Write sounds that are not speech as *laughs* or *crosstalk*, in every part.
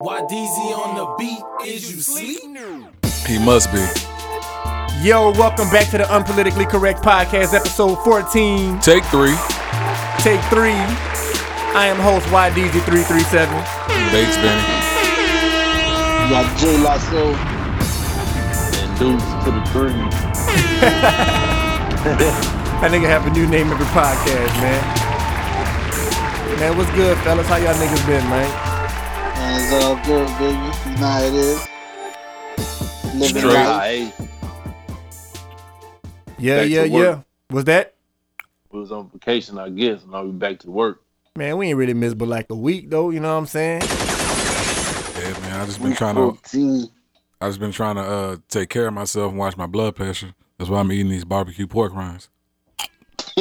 Why DZ on the beat? Is you sleep? He must be. Yo, welcome back to the Unpolitically Correct Podcast, episode 14, Take three. take three. I am host YDZ337. Bates Benny. You got Jay Lasso and dudes to the three. *laughs* That nigga have a new name every podcast, man. Man, what's good, fellas? How y'all niggas been, man? And it's all good, baby. You know how it is. Living Straight. life. Yeah, Back yeah, yeah. Was that? we was on vacation, I guess, and I'll be back to work. Man, we ain't really missed but like a week though, you know what I'm saying? Yeah, man. I just been Week trying to. I just been trying to uh, take care of myself and watch my blood pressure. That's why I'm eating these barbecue pork rinds. *laughs*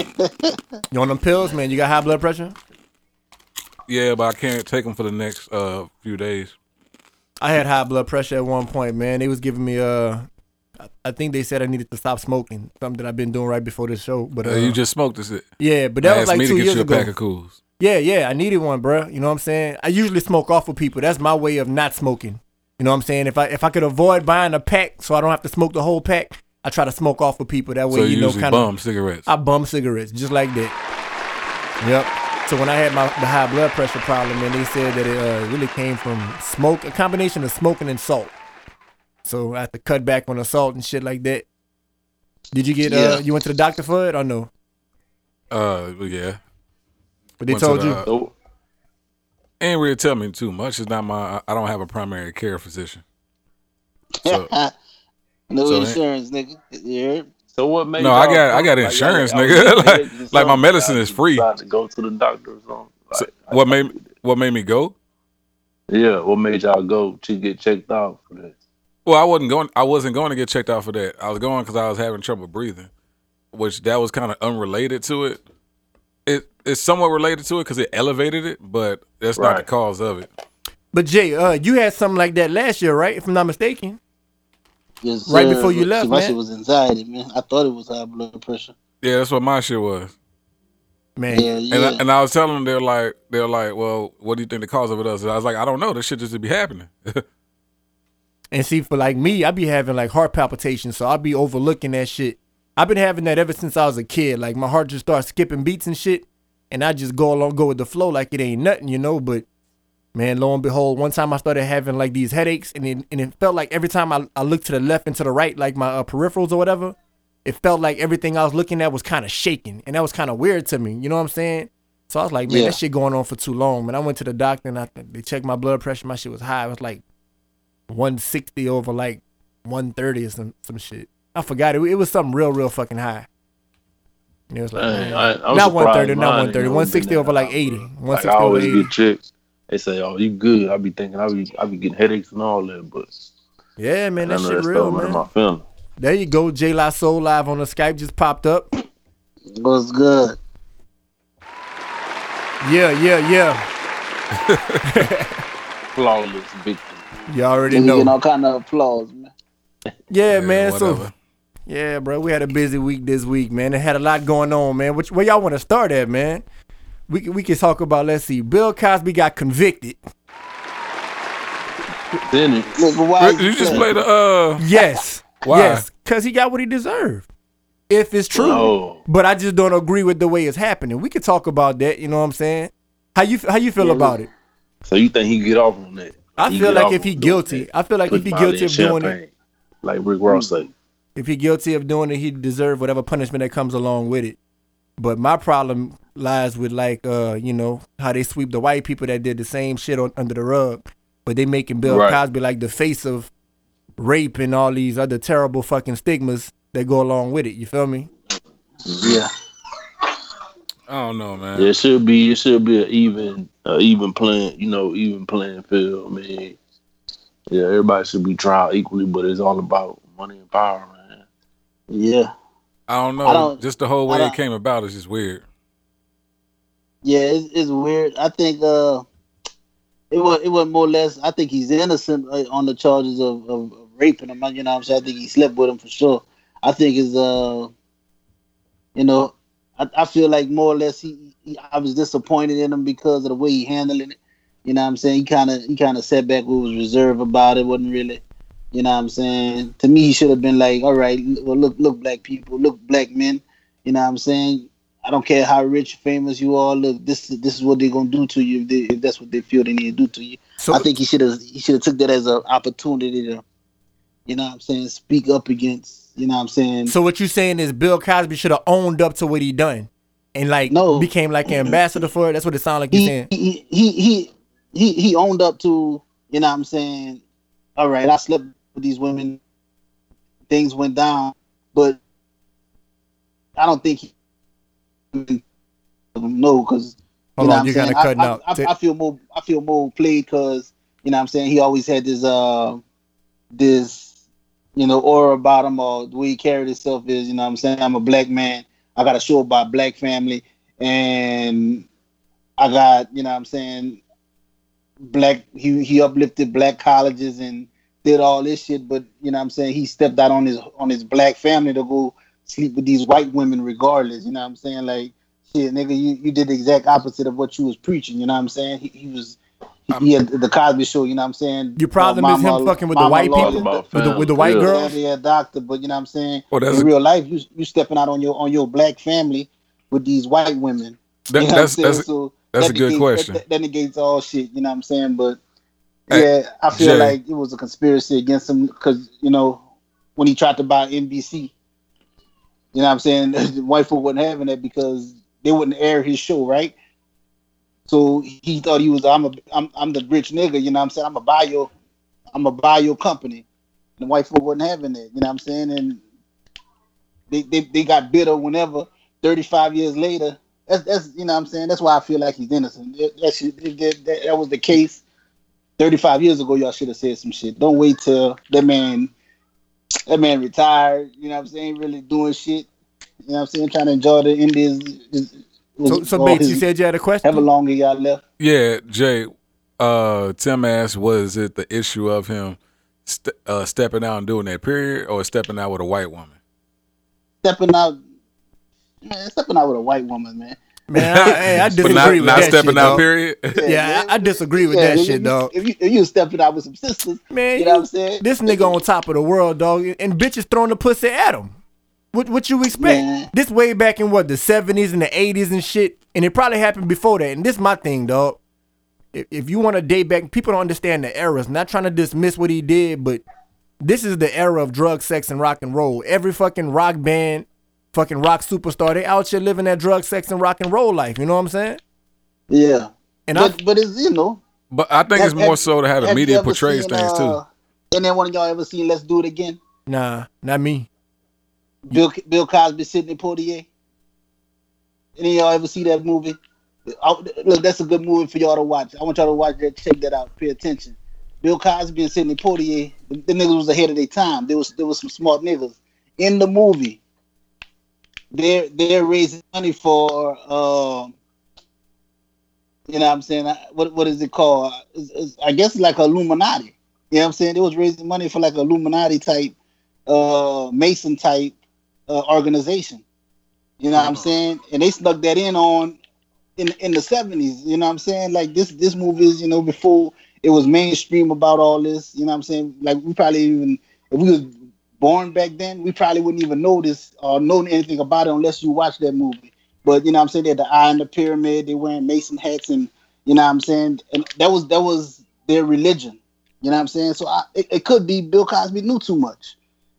You on them pills, man? You got high blood pressure? Yeah, but I can't take them for the next uh, few days. I had high blood pressure at one point, man. They was giving me uh I- I think they said I needed to stop smoking, something that I've been doing right before this show. But uh, Uh, you just smoked this. It. yeah, but that was Asked like two to get years you a ago. pack of cools. Yeah, yeah, I needed one, bruh. You know what I'm saying? I usually smoke off with people. That's my way of not smoking. You know what I'm saying? If I if I could avoid buying a pack so I don't have to smoke the whole pack, I try to smoke off with people. That way, So you, you know, kind bum of. cigarettes. I bum cigarettes just like that. Yep. So when I had my the high blood pressure problem, and they said that it uh, really came from smoke, a combination of smoking and salt. So I had to cut back on the salt and shit like that. Did you get? Yeah. uh You went to the doctor for it or no? uh, yeah. But they Went to told the, you. uh, ain't really tell me too much. It's not my. I don't have a primary care physician. *laughs* So- no so- insurance, nigga. You heard? So what made No, I got- I got like, insurance, y'all- nigga. *laughs* y'all Like- like my medicine Y'all is free. decided To go to the doctor or something. So Like, what made what made me go? Yeah, what made y'all go to get checked out for that? Well, I wasn't going. I wasn't going to get checked out for that. I was going because I was having trouble breathing, which that was kind of unrelated to it. It it's somewhat related to it because it elevated it, but that's not the cause of it. But Jay, uh, you had something like that last year, right? If I'm not mistaken. Yes, Right sir. before you left, See, my man. shit was anxiety, man. I thought it was high blood pressure. Yeah, that's what my shit was. Man, Yeah, yeah. And I, and I was telling them they're like they're like, well, what do you think the cause of it is? I was like, I don't know. This shit just be happening. *laughs* And see, for like me, I be having like heart palpitations, so I be overlooking that shit. I've been having that ever since I was a kid. Like my heart just starts skipping beats and shit, and I just go along, go with the flow like it ain't nothing, you know. But man, lo and behold, one time I started having like these headaches, and it, and it felt like every time I, I looked to the left and to the right, like my uh, peripherals or whatever, it felt like everything I was looking at was kind of shaking, and that was kind of weird to me. You know what I'm saying? So I was like, man, Yeah. that shit going on for too long. Man, I went to the doctor and I, they checked my blood pressure. My shit was high. It was like 160 over like 130 or some some shit. I forgot it. It was something real, real fucking high. And It was like Dang, man, I, I'm not 130, not mine 130, 160 over like that 80, 160 Like I over 80. get checked. They say, "Oh, you good?" I be thinking, I be, I be getting headaches and all that, but Yeah, man, I that know shit real, stuff went in man. my feeling. There you go, Jay Lasso live on the Skype just popped up. What's good? Yeah, yeah, yeah. *laughs* Flawless victory. You already Nigga getting know. all kind of applause, man. *laughs* Yeah, man. So yeah, bro, we had a busy week this week, man. It had a lot going on, man. Which where y'all want to start at, man? We can- we can talk about. Let's see. Bill Cosby got convicted. Then it, Nigga, Did you just play the uh? Yes. Why? Yes, because he got what he deserved. If it's true. Oh. But I just don't agree with the way it's happening. We could talk about that, you know what I'm saying? How you how you feel Yeah, about it? So you think he get off on that? I He feel like off if he guilty, that. I feel like Put if he guilty of doing it, champagne, like Rick Ross say. if he guilty of doing it, he deserve whatever punishment that comes along with it. But my problem lies with like uh, you know, how they sweep the white people that did the same shit on, under the rug. But they making Bill Right. Cosby like the face of rape and all these other terrible fucking stigmas that go along with it. You feel me? Yeah. I don't know, man. It should be. It should be an even, uh, even playing. You know, even playing field. I mean, yeah, everybody should be tried equally, but it's all about money and power, man. Yeah. I don't know. I don't- just the whole way it came about is just weird. Yeah, it's, it's weird. I think uh, it was it was more or less. I think he's innocent on the charges of, of, of raping him. You know what I'm saying? I think he slept with him for sure. I think is uh, you know, I, I feel like more or less he, he I was disappointed in him because of the way he handled it. You You know what I'm saying? He kind of he kind of set back. What Was reserved about it. wasn't really. You know what I'm saying? To me, he should have been like, all right, well, look, look, black people, look, black men. You know what I'm saying? I don't care how rich, famous you are. Look, this this is what they're gonna do to you if, they, if that's what they feel they need to do to you. So I think he should have he should have took that as an opportunity to, you know what I'm saying, speak up against. You know what I'm saying? So what you're saying is Bill Cosby should have owned up to what he done and like No. became like an ambassador for it. That's what it sounds like you're he, saying. he he he he he owned up to you know what I'm saying. All right, I slept with these women. Things went down, but I don't think he no because you Hold know on, what you I'm saying. gotta cutting I, out. I, I, I feel more I feel more played because you know what I'm saying he always had this uh this you know aura about him or the way he carried himself is you know what I'm saying I'm a black man I got a show about black family and I got you know what I'm saying black he he uplifted black colleges and did all this shit but you know what I'm saying he stepped out on his on his black family to go sleep with these white women regardless you know what I'm saying like shit nigga you, you did the exact opposite of what you was preaching you know what I'm saying he, he was he, he had the Cosby show you know what I'm saying Your problem Uh, is him fucking with the white people, about with the, with the white yeah. girls. yeah, yeah, doctor, but you know what I'm saying. Well, that's in a- real life, you you stepping out on your on your black family with these white women. That- you know that's what I'm saying? that's so that's that a good negates- question. That, that negates all shit. You know what I'm saying? But Hey, yeah, I feel Jay. like it was a conspiracy against him because you know when he tried to buy NBC, you know what I'm saying? *laughs* the white folk wasn't having that because they wouldn't air his show, right? So he thought he was I'm a I'm I'm the rich nigga, you know what I'm saying? I'm gonna buy your I'm gonna buy your company. And the white folk wasn't having that, you know what I'm saying? And they they, they got bitter whenever 35 years later. That's that's you know what I'm saying? That's why I feel like he's innocent. That, that, that, that, that was the case 35 years ago, y'all should have said some shit. Don't wait till that man that man retired, you know what I'm saying, really doing shit. You know what I'm saying? Trying to enjoy the Indians. Is, So, so Bates, his- you said you had a however question. long he got left. Yeah, Jay. Uh, Tim asked, "Was it the issue of him st- uh, stepping out and doing that period, or stepping out with a white woman?" Stepping out man, stepping out with a white woman, man. Man, *laughs* I, hey, I But disagree not, with not that stepping shit, out. dog. Period. *laughs* Yeah, I, I disagree with Yeah, that if shit, you- dog. If you if you stepping out with some sisters, Man, you know what I'm saying? This nigga on top of the world, dog, and bitches throwing the pussy at him. What what you expect? Man. This way back in what the seventies and the eighties and shit, and it probably happened before that. And this my thing, dog. If, if you want to date back, people don't understand the eras. Not trying to dismiss what he did, but this is the era of drug, sex, and rock and roll. Every fucking rock band, fucking rock superstar, they out here living that drug, sex, and rock and roll life. You know what I'm saying? Yeah. And I, But but it's you know But I think Have- it's more have- so to have the media ever portrays seen, things too. uh, And then one of y'all ever seen Let's Do It Again? nah, not me. Bill Bill Cosby Sidney Poitier. Any of y'all ever see that movie? I- look, that's a good movie for y'all to watch. I want y'all to watch that. Check that out. Pay attention. Bill Cosby and Sidney Poitier, the, the niggas was ahead of their time. There was there was some smart niggas in the movie. They're they're raising money for um, you know what I'm saying? What what is it called? It's- it's- I guess it's like Illuminati. You know what I'm saying? They was raising money for like a Illuminati type, uh, Mason type uh, organization. You know what I'm saying? And they snuck that in on in in the seventies. You know what I'm saying? Like this this movie is, you know, before it was mainstream about all this. You know what I'm saying? Like we probably even if we was born back then, we probably wouldn't even this or know anything about it unless you watch that movie. But you know what I'm saying? They had the eye in the pyramid, they wearing Mason hats and you know I'm saying? And that was that was their religion. You know what I'm saying? So I, it, it could be Bill Cosby knew too much.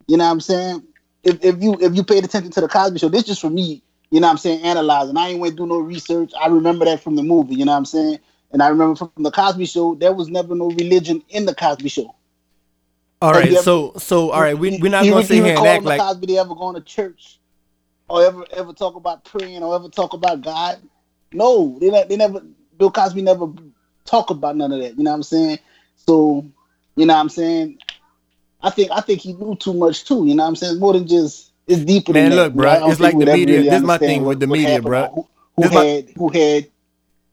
You know what I'm saying? If, if you if you paid attention to the Cosby Show, this just for me. You know what I'm saying? Analyzing. I ain't went do no research. I remember that from the movie. You know what I'm saying? And I remember from the Cosby Show, there was never no religion in the Cosby Show. All right, ever- so so all right, we we're not You gonna sit here and act like Cosby ever going to church or ever ever talk about praying or ever talk about God. No, they they never. Bill Cosby never talk about none of that. You know what I'm saying? So you know what I'm saying. I think I think he knew too much too. You know what I'm saying? It's more than just. It's deeper Man, than that. look, You know, I bruh, don't it's like the media- really this is my thing with the media, bro. Who, who This my- had who had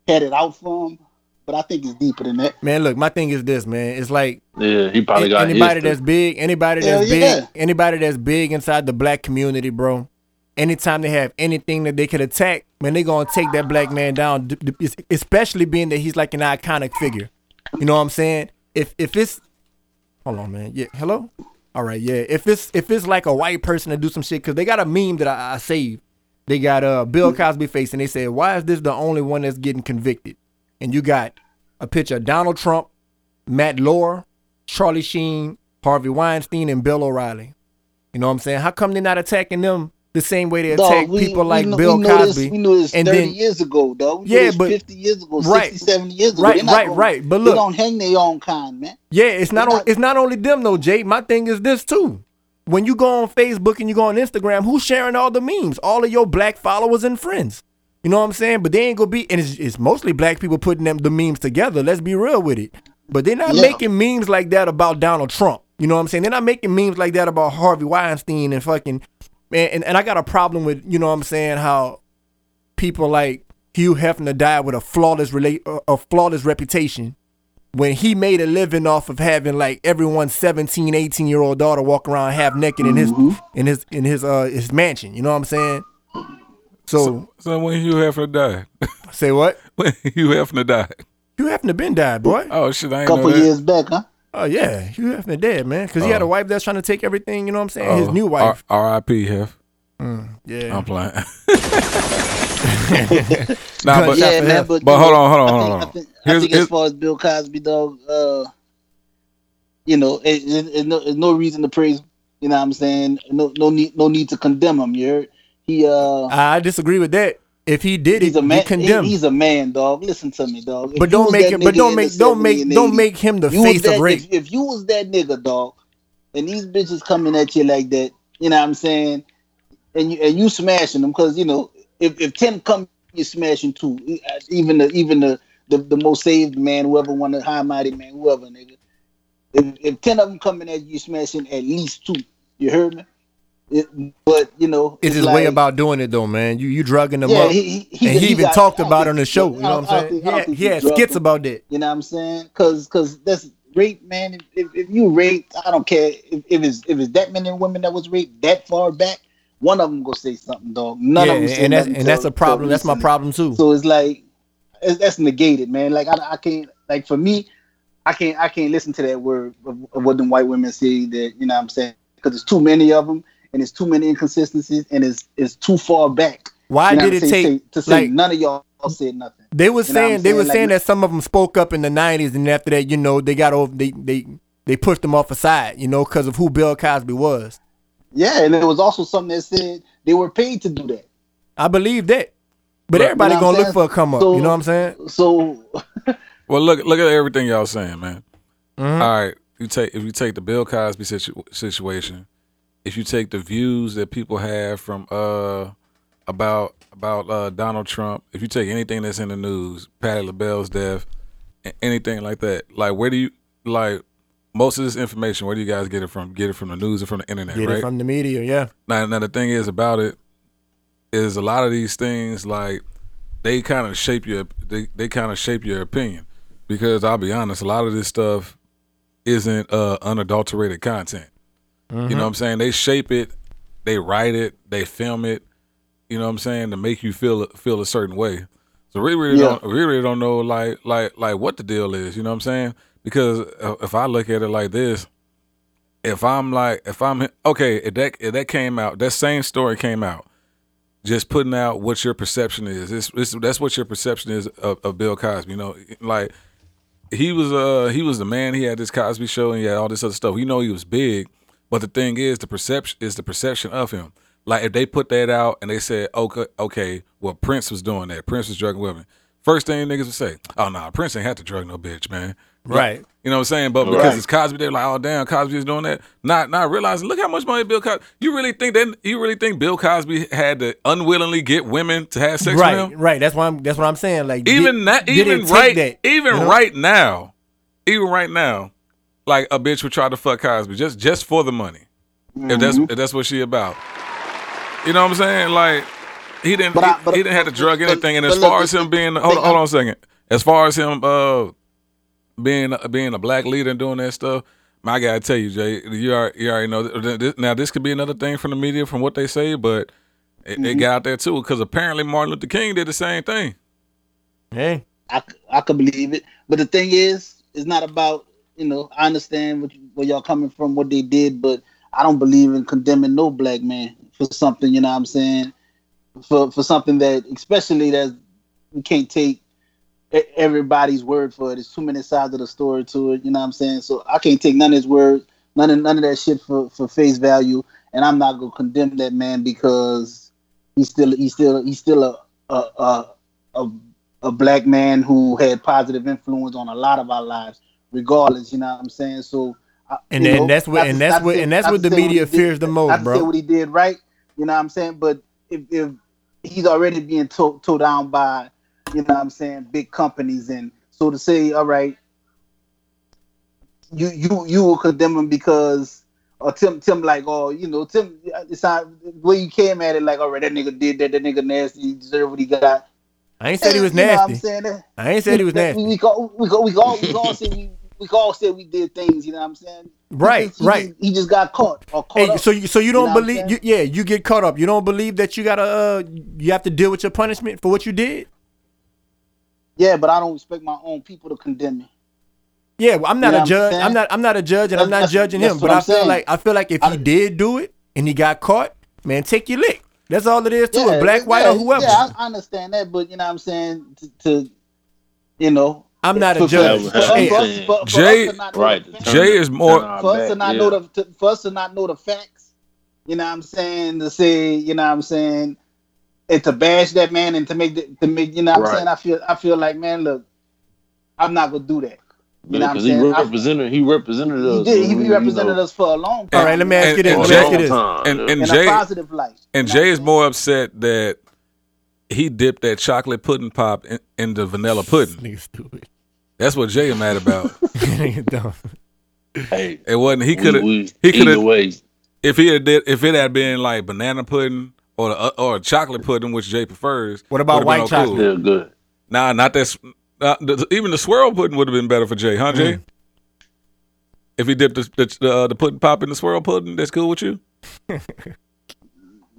had it out for him? But I think it's deeper than that. man, look, my thing is this, man. It's like Yeah, he probably got anybody history. that's big, anybody Hell that's yeah. big, anybody that's big inside the black community, bro. anytime they have anything that they could attack, man, they gonna take that black man down. d- d- Especially being that he's like an iconic figure. You know what I'm saying? If if it's hold on, man. Yeah, hello. All right, yeah. If it's if it's like a white person to do some shit, cause they got a meme that I, I saved. They got uh Bill Cosby face, and they said, "Why is this the only one that's getting convicted?" And you got a picture of Donald Trump, Matt Lauer, Charlie Sheen, Harvey Weinstein, and Bill O'Reilly. You know what I'm saying? How come they're not attacking them the same way they Dog, attack we- people we like know- Bill we Cosby? This, we knew this and 30 then years ago, though. We Yeah, but- 50 years ago, right. 60, 70 years ago. Right, right, gonna- right. But look, they don't hang their own kind, man. Yeah, it's not on, not- it's not only them though, Jay. My thing is this too. When you go on Facebook and you go on Instagram, who's sharing all the memes? All of your black followers and friends. You know what I'm saying? But they ain't gonna be, and it's, it's mostly black people putting them the memes together. Let's be real with it. But they're not Yeah. making memes like that about Donald Trump. You know what I'm saying? They're not making memes like that about Harvey Weinstein and fucking man. And, and I got a problem with you know what I'm saying how people like Hugh Hefner died with a flawless relate a a flawless reputation when he made a living off of having like everyone's 17 18 year old daughter walk around half naked in his in his in his uh his mansion you know what i'm saying so, So when Hugh to die? *laughs* say what when you happen to die? You happen to been died boy Oh shit, I ain't couple know that. years back, huh? oh yeah Hugh Hefner dead man because he had a Oh. wife that's trying to take everything you know what i'm saying his Oh, new wife R- R.I.P. Hef. yeah I'm playing. *laughs* *laughs* nah, but yeah, man. him. But, But you hold on, hold on, I hold think, on. I think, I Here's- think here's- as far as Bill Cosby, dog, uh, you know, it, it, it, no, there's no reason to praise. You know what I'm saying? No, no need, no need to condemn him. You heard? He, uh, i disagree with that if he did he's it a man. He, he's a man, dog. Listen to me, dog. If but don't make him but don't make don't make don't make him the face that, of rape If, if you was that nigga, dog, and these bitches coming at you like that, you know what I'm saying? And you and you smashing them because you know if, if ten come, you smashing two. Even the even the the, the most saved man, whoever one the high mighty man, whoever nigga. If, if ten of them coming at you, you smashing at least two. You heard me? It, but you know, it's his like, way about doing it though man you you drugging them yeah, up he, he, he, and he, even got- talked about it on the show. You know what I'm saying? think- I He had, he skits him. about that. You know what I'm saying? Cause cause that's rape, man. If, if you raped, I don't care if, if it's if it's that many women that was raped that far back, one of them go say something, dog. None yeah, of them say and that's and that's a problem. That's my problem too. So it's like it's, that's negated, man. Like I, I can't like for me, I can't I can't listen to that word of, of what them white women say that you know what I'm saying because there's too many of them and it's too many inconsistencies and it's it's too far back. Why You know did what it saying? take Say- to say like none of y'all said nothing? they were you know saying they were saying? saying that some of them spoke up in the '90s, and after that, you know, they got over they they they pushed them off aside, you know, because of who Bill Cosby was. Yeah, and there was also something that said they were paid to do that. I believe that, but Right. everybody You know gonna I'm look for a come up. So- you know what I'm saying? So *laughs* Well, look look at everything y'all saying, man. Mhm. All right, you take if you take the Bill Cosby situ- situation, if you take the views that people have from uh about about uh Donald Trump, if you take anything that's in the news, Patti LaBelle's death, anything like that, like where do you like most of this information? Where do you guys get it from? Get it from the news or from the internet, Get right? it from the media, yeah. Now, now the thing is about it is a lot of these things like they kind of shape your they, they kind of shape your opinion because I'll be honest, a lot of this stuff isn't uh, unadulterated content. You know what I'm saying? They shape it, they write it, they film it. You know what I'm saying to make you feel feel a certain way. So we really Yeah. don't we really don't know like like like what the deal is. You know what I'm saying? Because if I look at it like this, if I'm like if I'm okay, if that if that came out, that same story came out, just putting out what your perception is. It's, it's, that's what your perception is of, of Bill Cosby. You know, like he was uh he was the man. He had this Cosby show and he had all this other stuff. We know he was big, but the thing is, the perception is the perception of him. Like if they put that out and they said, okay, okay, well Prince was doing that. Prince was drugging women. First thing niggas would say, oh nah, Prince ain't had to drug no bitch, man. Right. You know what I'm saying? But because Right. it's Cosby, they're like, oh damn, Cosby is doing that. Not not realizing, look how much money Bill Cosby. You really think that? You really think Bill Cosby had to unwillingly get women to have sex with Right, him? right. That's why I'm. That's what I'm saying. Like Even did- that, even right, that, even you know? right now, even right now, like a bitch would try to fuck Cosby just just for the money. If that's Mm-hmm. if that's what she about. You know what I'm saying? Like he didn't But I- he, but- he didn't have to drug but- anything. And as look, far this as him being hold, thing, hold on a second. As far as him uh being being a black leader and doing that stuff, my gotta tell you, Jay, you are you already know. th- th- Now this could be another thing from the media from what they say, but it, it got out there too because apparently Martin Luther King did the same thing. Hey, I I could believe it. But the thing is, it's not about, you know, I understand what where y'all coming from, what they did, but I don't believe in condemning no black man for something, you know what I'm saying? For for something that, especially that we can't take everybody's word for it. There's too many sides of the story to it, you know what I'm saying? So I can't take none of his word, none of none of that shit for, for face value, and I'm not gonna condemn that man because he's still he's still he's still a a a, a a black man who had positive influence on a lot of our lives, regardless. You know what I'm saying? So, I- And know, that's what- and that's what- and that's what the say he media did- fears the most, bro. say what he did right. You know what I'm saying? But if, if he's already being towed towed down by, you know what I'm saying, big companies, and so to say, all right, you you you will condemn him because. Or Tim, Tim, like, oh, you know, Tim, it's not the way you came at it, like, all right, that nigga did that, that nigga nasty, he deserved what he got. I ain't said he was You know what I'm nasty. saying? I ain't said he was we, nasty. we, all, we, all, we, all, we all said we, we all said we did things. You know what I'm saying? He Right, just- he right. Just, he just got caught or caught Hey, up. so you so you You don't know believe? You, yeah, you get caught up. You don't believe that you gotta uh you have to deal with your punishment for what you did. yeah, but I don't expect my own people to condemn me. Yeah, well, I'm not You know a what I'm judge. I'm not. I'm not a judge, and I'm not judging him. But I feel saying. like I feel like if I- he did do it and he got caught, man, take your lick. That's all it is to yeah, it, black, white, or whoever. Yeah, I, I understand that, but you know what I'm saying? To, to you know, I'm not a judge. For, Have- for, Hey, for, for, for Jay- us not Right. the to facts- turn Jay is more- turn our for us to not yeah. know the to, for us to not know the facts, you know what I'm saying, to say, you know what I'm saying, and to bash that man and to make the, to make you know what I'm Right. saying, I feel I feel like man, look, I'm not gonna do that. You know what I'm because he saying? I- represented he represented us. He us. did. He when you represented know, us for a long time. All right, let me ask you this. and Let me ask you this. time, And and in Jay a positive light. and Jay what is I'm more upset that he dipped that chocolate pudding pop in, in the vanilla pudding. Nigga stupid. That's what Jay is mad about. *laughs* Hey, It wasn't. He could have. He could have. If he had did, if it had been like banana pudding or the, or chocolate pudding, which Jay prefers. What about would've been white chocolate? Still good. Nah, not that. s- Uh, the, even the swirl pudding would have been better for Jay, huh, Jay? Mm. If he dipped the the, the, uh, the pudding pop in the swirl pudding, that's cool with you. *laughs*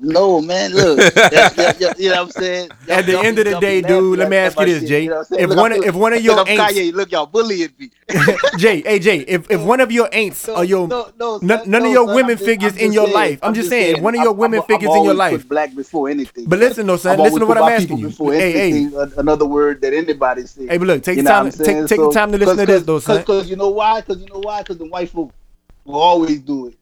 No, man, look. you know what I'm saying? *laughs* At the Y'all- end of the day, dude, let me ask you this, shit, Jay. you know I'm saying? If Look, one- feel- if one of your I'm ain'ts- Kanye, look, y'all bullying me. *laughs* Jay, hey Jay, if, if one of your aunts No, or your no, no, none- son, none of your son, women I'm figures I'm in your saying, life. I'm just saying, if one of your I'm- women I'm- figures I'm in your life. black before anything. But listen though, son, I'm listen to what I'm asking you. Before Hey, hey. another word that anybody says. Hey, but look, take the time, take the time to listen to this though, son. Because you know why? Because you know why? Because the white folk will always do it.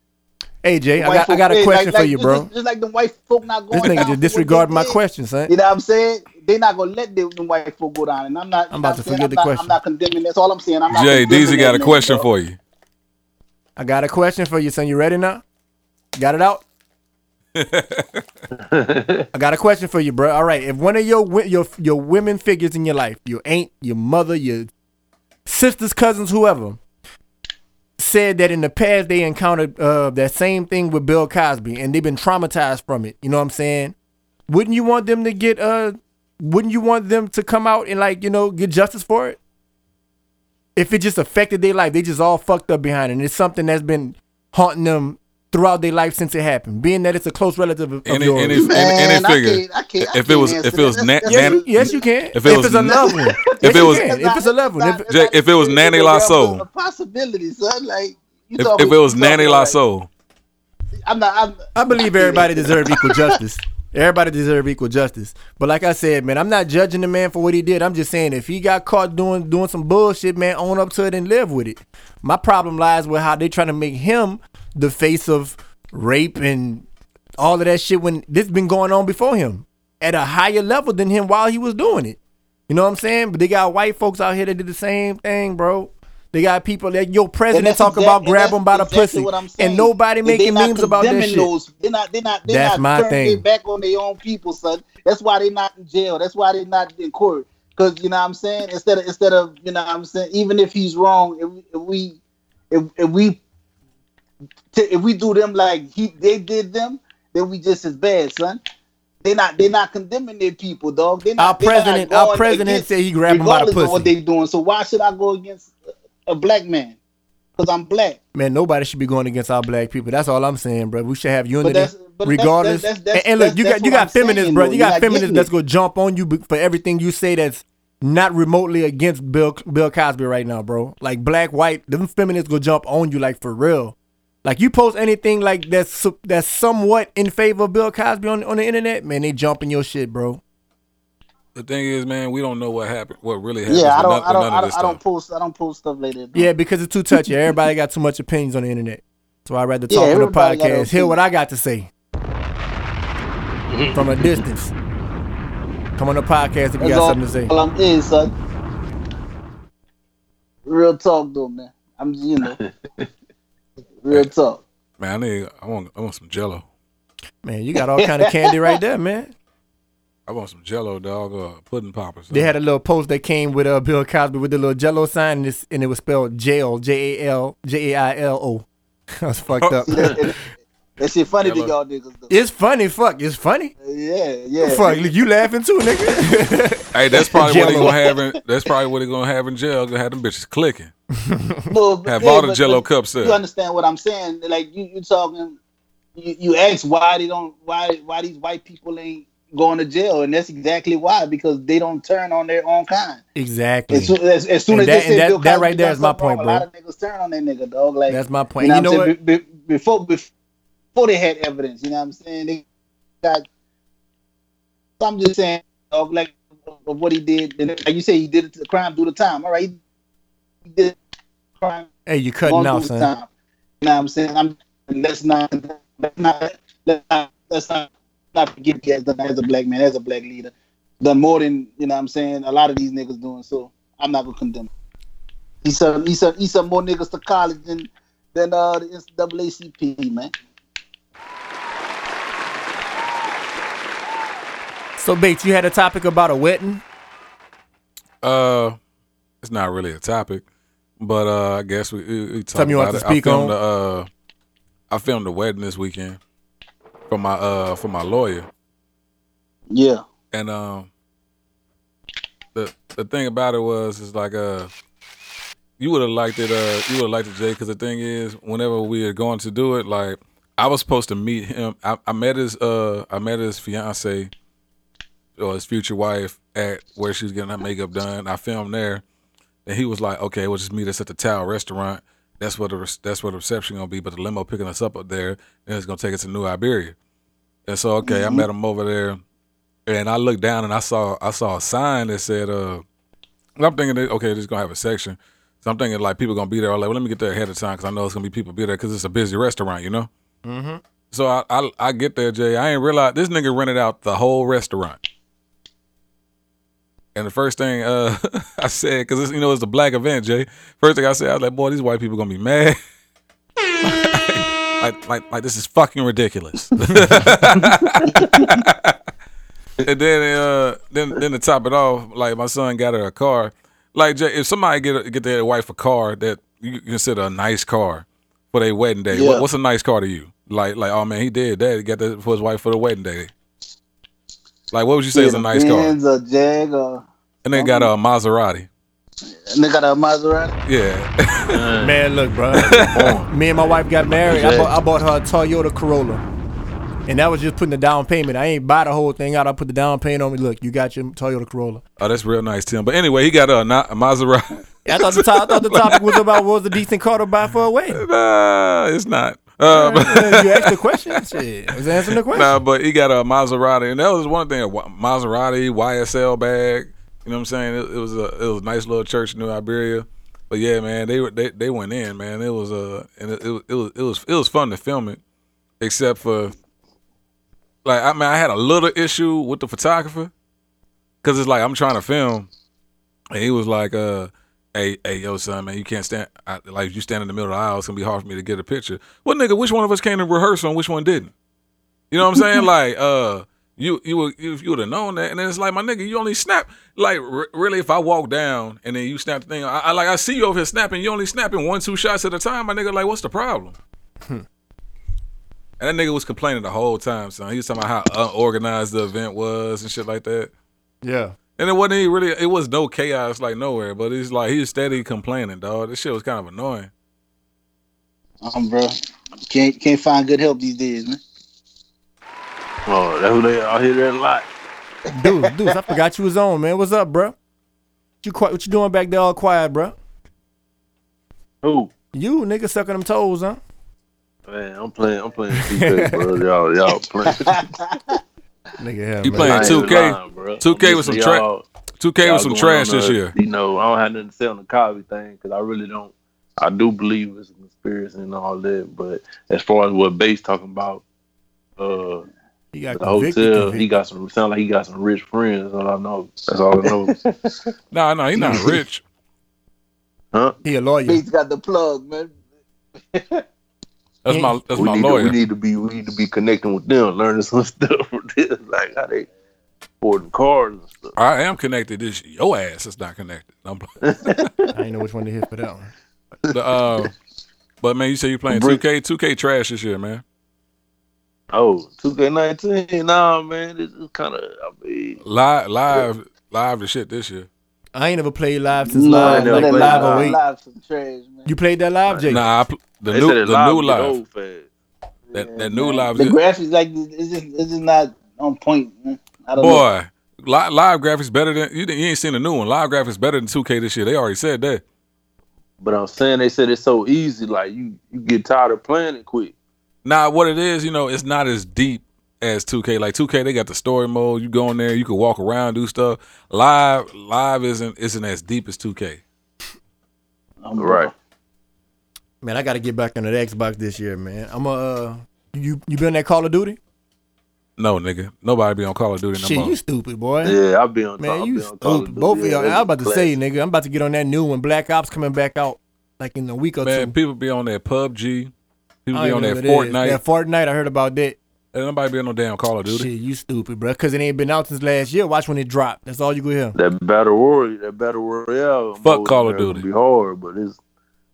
Hey Jay, I got I got a question like- for like- you, bro. Just, just like the white folk not going This nigga down just disregard my did. question, son. You know what I'm saying? They not gonna let the, them white folk go down, and I'm not. I'm about to saying? forget I'm the not, question. I'm not condemning. That's all I'm saying. I'm. Jay, condemning Deezy got a question dog. for you. I got a question for you, son. You ready now? Got it out? *laughs* I got a question for you, bro. All right, if one of your your your women figures in your life, your aunt, your mother, your sisters, cousins, whoever, said that in the past they encountered uh, that same thing with Bill Cosby and they've been traumatized from it. You know what I'm saying? Wouldn't you want them to get uh? Wouldn't you want them to come out and like you know get justice for it? If it just affected their life, they just all fucked up behind it. And it's something that's been haunting them throughout their life since it happened. Being that it's a close relative of, of Any- yours. any- Any- Man, any I figure. can't- I can't- I If it was- can't if it was that. na- Yes, Nan- you, yes, you can. If If, it was it's a na- loved one. if it was- can. It's if not- it's a loved one. If, not- Jay, it's if it was not- Nanny it's a Lasso. A possibility, son. Like you If, if it was Nanny talking about, Lasso, I'm not. I'm, I believe everybody deserves equal justice. Everybody deserves equal justice. But like I said, man, I'm not judging the man for what he did. I'm just saying if he got caught doing doing some bullshit, man, own up to it and live with it. My problem lies with how they trying to make him the face of rape and all of that shit when this been going on before him at a higher level than him while he was doing it. You know what I'm saying? But they got white folks out here that did the same thing, bro. They got people that your president talking exact- about grab them by the exactly pussy, what I'm saying. and nobody making not memes about that shit. Those, they're not. They're not. They're That's not my thing. their back on their own people, son. That's why they're not in jail. That's why they're not in court. Because you know what I'm saying. Instead of instead of you know what I'm saying. Even if he's wrong, if, if we if, if we t- if we do them like he they did them, then we just as bad, son. They not they not condemning their people, dog. They not, Our president, our president said he grabbed him by the of what pussy. they doing. So why should I go against a black man? because I'm black. Man, nobody should be going against our black people. That's all I'm saying, bro. We should have unity, that's- but regardless. that's- that's- and, and look, that's- you got you got saying, feminists, bro. You got feminists that's gonna jump on you for everything you say that's not remotely against Bill Bill Cosby right now, bro. Like black, white, them feminists go jump on you like for real. Like you post anything like that's that's somewhat in favor of Bill Cosby on on the internet, man, they jumping your shit, bro. The thing is, man, we don't know what happened, what really happened. Yeah, I don't, none, I don't, I don't, I don't post, I don't post stuff like that. Yeah, because it's too touchy. Everybody got too much opinions on the internet. So I'd rather *laughs* Yeah, talk on the everybody got an podcast, hear what. I got to say from a distance. Come on the podcast if you That's got all, something to say. all I'm is, son. Real talk, though, man. I'm, you know, *laughs* real talk. Man, I need, I want, I want some Jello. Man, you got all kind of candy right there, man. I want some Jello, dog, or pudding poppers. They had a little post that came with uh, Bill Cosby with the little Jello sign, and, and it was spelled jail, J A L J A I L O. *laughs* I was fucked *laughs* up. *laughs* See, that, that shit funny to y'all niggas, though. It's funny, fuck. It's funny. Yeah, yeah. Fuck, you laughing too, nigga. *laughs* Hey, that's probably what they Jell-O. gonna have. In, that's probably what they gonna have in jail. Gonna have them bitches clicking. *laughs* No, but- Have yeah, all the but- Jello but cups You there. understand what I'm saying? Like you, you talking, you, you ask why they don't, why, why these white people ain't going to jail, and that's exactly why because they don't turn on their own kind. exactly. As soon as, as, soon And as that- they say that- that right there is my something wrong, point, A lot bro. of niggas turn on that nigga, dog. Like That's my point. You know, You know what? what? I'm saying? Be- be- before before they had evidence, you know what I'm saying? They got. So I'm just saying, dog, like of what he did. And like you say, he did it to the crime, do the time. All right, he did crime. Hey, you cutting out, son. time. You know what I'm saying? I'm let's not let's not let's not let's not, not forget he has done as a black man, as a black leader, done more than you know what I'm saying. A lot of these niggas doing. So I'm not gonna condemn. Him. He sent he sent he sent more niggas to college than than uh the NAACP man. So, Bates, you had a topic about a wedding. Uh, it's not really a topic, but uh, I guess we, we, we talk Something you want about to it. speak I filmed on? The, uh, I filmed the wedding this weekend for my uh for my lawyer, Yeah. and um, the the thing about it was is like uh, you would have liked it. Uh, you would have liked it, Jay, because the thing is, whenever we were going to do it, like I was supposed to meet him. I, I met his uh, I met his fiance or his future wife at where she was getting her makeup done. I filmed there, and he was like, "Okay, we'll just meet us at the Tower Restaurant. That's where the re- that's where the reception gonna be. But the limo picking us up up there, and it's gonna take us to New Iberia." And so, okay, I met him over there, and I looked down and I saw I saw a sign that said, "Uh," I'm thinking, that, okay, this is gonna have a section. So I'm thinking like people gonna be there. I'm like, well, let me get there ahead of time because I know it's gonna be people be there because it's a busy restaurant, you know. Mm-hmm. So I, I I get there, Jay. I ain't realize this nigga rented out the whole restaurant. And the first thing uh, *laughs* I said, because you know it's a black event, Jay. First thing I said, I was like, "Boy, these white people gonna be mad." *laughs* like, like, like this is fucking ridiculous. *laughs* and then, uh, then, then to top it off, like my son got her a car. Like, Jay, if somebody get get their wife a car that you consider a nice car for their wedding day, Yeah. what, what's a nice car to you? Like, like, oh man, he did that. He got that for his wife for the wedding day. Like, what would you say is a nice car? Benz or Jag or And they got a Maserati. and they got a Maserati. Yeah. *laughs* Man, look, bro. *laughs* Me and my wife got married. I bought, I bought her a Toyota Corolla. And that was just putting the down payment. I ain't buy the whole thing out. I put the down payment on me. Look, you got your Toyota Corolla. oh, that's real nice, Tim. But anyway, he got a, a Maserati. I thought the, to- I thought the *laughs* topic was about what was a decent car to buy for a wedding. nah, it's not. Uh, but- you asked the *laughs* question. Shit, I was answering the question. Nah, but he got a Maserati, and that was one thing. A Maserati YSL bag. You know what I'm saying? It, it was a it was a nice little church in New Iberia. But yeah, man, they were they, they went in, man. It was uh, and it, it, was- it was it was it was fun to film it, except for like I mean I had a little issue with the photographer because it's like I'm trying to film, and he was like, uh, "Hey, hey, yo, son, man, you can't stand. I, like, if you stand in the middle of the aisle, it's gonna be hard for me to get a picture." Well, nigga, which one of us came to rehearsal and which one didn't? You know what I'm saying? *laughs* like, uh, you you would you, you would have known that, and then it's like, my nigga, you only snap. Like, r- really, if I walk down and then you snap the thing, I, I like I see you over here snapping. You only snapping one two shots at a time, my nigga. Like, what's the problem? And that nigga was complaining the whole time, son. He was talking about how unorganized the event was and shit like that. Yeah. And it wasn't even really, it was no chaos like nowhere, but it's like he was steady complaining, dog. This shit was kind of annoying. Um, bro, can't can't find good help these days, man. Oh, that's who they are. I hear that a lot. Dude, Deuce, I forgot you was on, man. What's up, bro? What you qui- what you doing back there all quiet, bro? Who? You nigga sucking them toes, huh? Man, I'm playing. I'm playing bro. Y'all, y'all playing. *laughs* Nigga, hell, You man. playing 2K? lying, bro. 2K I'm with some listening to tra- y'all- 2K y'all some trash this year. You know, I don't have nothing to say on the Cosby thing because I really don't. I do believe it's a conspiracy and all that, but as far as what Bass talking about, uh, He got the convicted. hotel, convicted. he got some. Sound like he got some rich friends. That's all I know. That's all I know. No, no, he's not *laughs* rich. huh? He a lawyer. He's got the plug, man. *laughs* That's my that's we my need lawyer. To, we need to be. We need to be connecting with them, learning some *laughs* stuff from this, like how they boarding cars and stuff. I am connected. This your ass is not connected. I'm playing. *laughs* I ain't know which one to hit for that one. The, uh, but man, you say you playing 2K? 2K trash this year, man. Oh, 2K19. Nah, man, this is kind of. I mean, Live, live, live the shit this year. I ain't ever played live since No, live, never like that played live live. live some trash, man. You played that live, Jake? Nah, I, pl- the they new, said the live new live, old fast. that that new live. The is- graphics like this, it's just it's just not on point. Man. I don't know. Boy, live, live graphics better than you. You ain't seen the new one. Live graphics better than 2K this year. They already said that. But I'm saying they said it's so easy, like you you get tired of playing it quick. Nah, what it is, you know, it's not as deep as 2K. Like 2K, they got the story mode. You go in there, you can walk around, do stuff. Live, live isn't isn't as deep as 2K. Um, Right. Man, I got to get back into the Xbox this year, man. I'm a. Uh, you you been that Call of Duty? No, nigga, nobody be on Call of Duty no Shit, more. you stupid boy. Yeah, I be on. Man, I you be on Call of stupid. Duty. Both of y'all. I'm about to say, classic. nigga, I'm about to get on that new one. Black Ops coming back out like in a week or Man, two. people be on that PUBG. People be on that know what it is. Fortnite. That Fortnite, I heard about that. Ain't nobody be on no damn Call of Duty. Shit, you stupid, bro. Because it ain't been out since last year. Watch when it dropped. That's all you go hear. That battle royale, that battle royale. Fuck mode Call of Duty. Be hard, but it's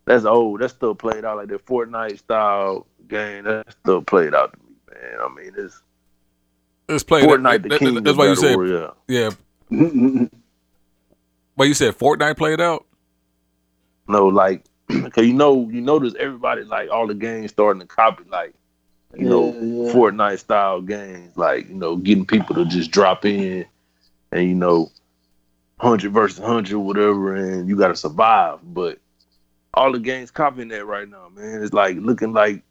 that's old. That's still played out like that Fortnite style game. That's still played out to me, man. I mean, it's It's played. Fortnite that- the that- king. that's why you battle said, royale. yeah. *laughs* But you said Fortnite played out. No, like, *clears throat* cause you know, you notice everybody like all the games starting to copy like, you know, Yeah, yeah. Fortnite style games, like you know, getting people to just drop in, and you know, hundred versus hundred, whatever, and you got to survive. But all the games copying that right now, man. It's like looking like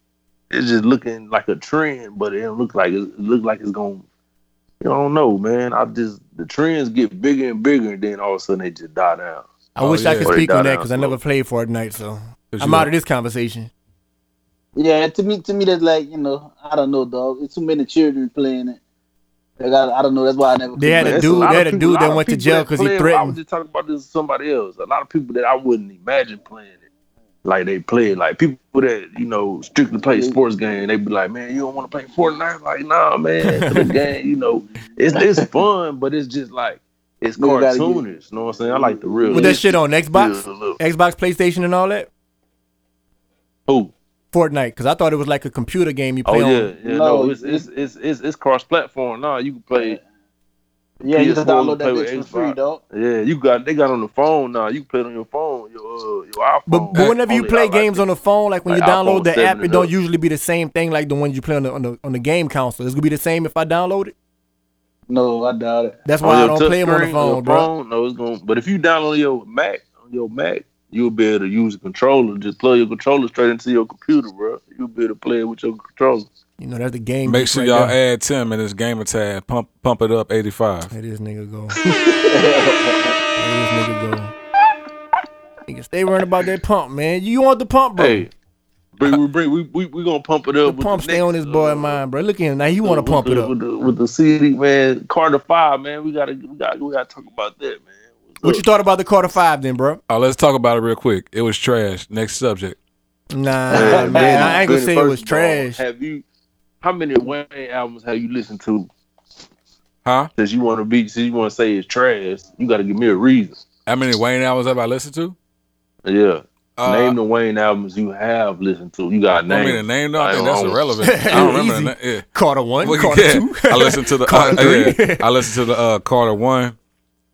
it's just looking like a trend, but it look like it, it look like it's going to, You don't know, man. I just the trends get bigger and bigger, and then all of a sudden they just die down. I Oh, wish I could Or speak on that because I never played Fortnite, so I'm out of this conversation. Yeah, to me, to me, that's like you know, I don't know, dog. It's too many children playing it. Like, I, I don't know. That's why I never. They had a it's on it. dude- lot they had a dude that went to jail because he play it. I was just talking about this with somebody else. A lot of people that I wouldn't imagine playing it, like they play. Like people that you know strictly play sports game, they be like, "Man, you don't want to play Fortnite?" Like, nah, man, the *laughs* game, you know, it's it's fun, but it's just like it's Nigga gotta get- cartoonish. You know what I'm saying? I like the real. With that shit on Xbox, Yeah. Xbox, PlayStation, and all that. Who? Fortnite, because I thought it was like a computer game you Oh play yeah, on. yeah. No, No, it's it's it's it's, it's cross platform now. You can play. Yeah, you can download that bitch for free, dog. Yeah, you got they got on the phone now. You can play it on your phone, your uh, your iPhone. But, but whenever you play got, like, games on the phone, like when like you download iPhone the app, it and don't up. usually be the same thing like the ones you play on the on the, on the game console. It's gonna be the same if I download it. No, I doubt it. That's why I don't play them on the screen, phone, bro. phone, no, it's going. But if you download your Mac on your Mac, you'll be able to use a controller. Just plug your controller straight into your computer, bro. You'll be able to play it with your controller. You know that's the game. Make sure right y'all there. add Tim in this gamer tag. Pump pump it up 85. Let this nigga go. *laughs* Let this nigga go. Nigga, stay worrying about that pump, man. You want the pump, bro? Hey, bring, we bring we we we gonna pump it the up. with pump the stay on next, this boy uh, mind, bro. Look at him now. He want to pump the, it up. with the, with the CD, man. Carter Five, man. We gotta we gotta we gotta talk about that, man. What's What you thought about the Carter Five, then, bro? Oh, let's talk about it real quick. It was trash. Next subject. Nah, Hey, man. Benny, I ain't gonna say it was of all, trash. Have you? How many Wayne albums have you listened to? Huh? Since you want to be, since you want to say it's trash, you got to give me a reason. How many Wayne albums have I listened to? Yeah. Uh, name the Wayne albums you have listened to. You got name. I mean, the name, though, I think that's irrelevant. *laughs* I don't remember the name. Yeah. Carter one, Well, Carter yeah. two. I listened to the Carter *laughs* uh, three. yeah. I listened to the uh, Carter one.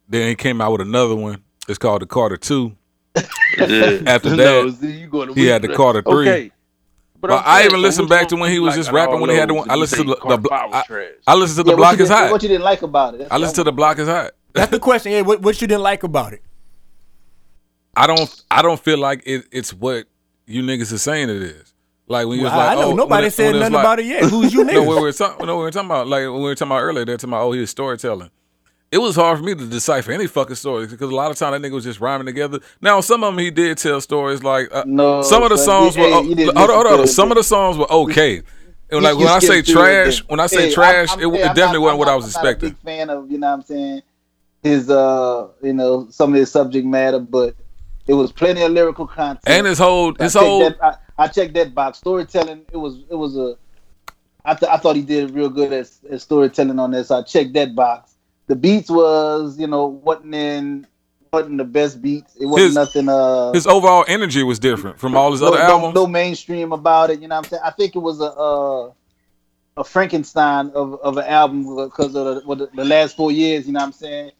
Then he came out with another one. It's called the Carter two. Yeah. *laughs* After *laughs* No, that, see, you going to he had the Carter three. Okay. But Well, I'm I saying, even listened back to when he was like just rapping when he had the one- I listened to the- the Carter blo- Five was I- I listened to the Yeah, block is didn't- hot. What you didn't like about it? That's I listened to the block is hot. That's the question. Yeah, what, what you didn't like about it? I don't I don't feel like it, it's what you niggas are saying it is. Like when you was like, I know oh, nobody it- said when it was nothing like- about it yet. Who's *laughs* you no, niggas? we were talking. No, we were talking about like we were talking about earlier. They're talking about oh, his storytelling. It was hard for me to decipher any fucking story because a lot of time that nigga was just rhyming together. Now some of them he did tell stories like uh, No, some of the songs you- were hey, oh, hold on, hold on. Some of the songs were okay. *laughs* And like when I say it trash, when I say Hey, trash, I'm- it, I'm- it hey, I'm definitely not- wasn't what I'm I was I'm not a expecting. big fan of you know what I'm saying his uh you know some of his subject matter, but it was plenty of lyrical content. And his whole I his checked whole that, I, I checked that box. Storytelling, it was it was a. I, th- I thought he did real good at, at storytelling on this. So I checked that box. The beats was you know wasn't in wasn't the best beats. It wasn't His- nothing. Uh, his overall energy was different from all his no, other no- albums. No, mainstream about it. You know what I'm saying? I think it was a uh, a Frankenstein of, of an album because of the, what the, the last four years. You know what I'm saying?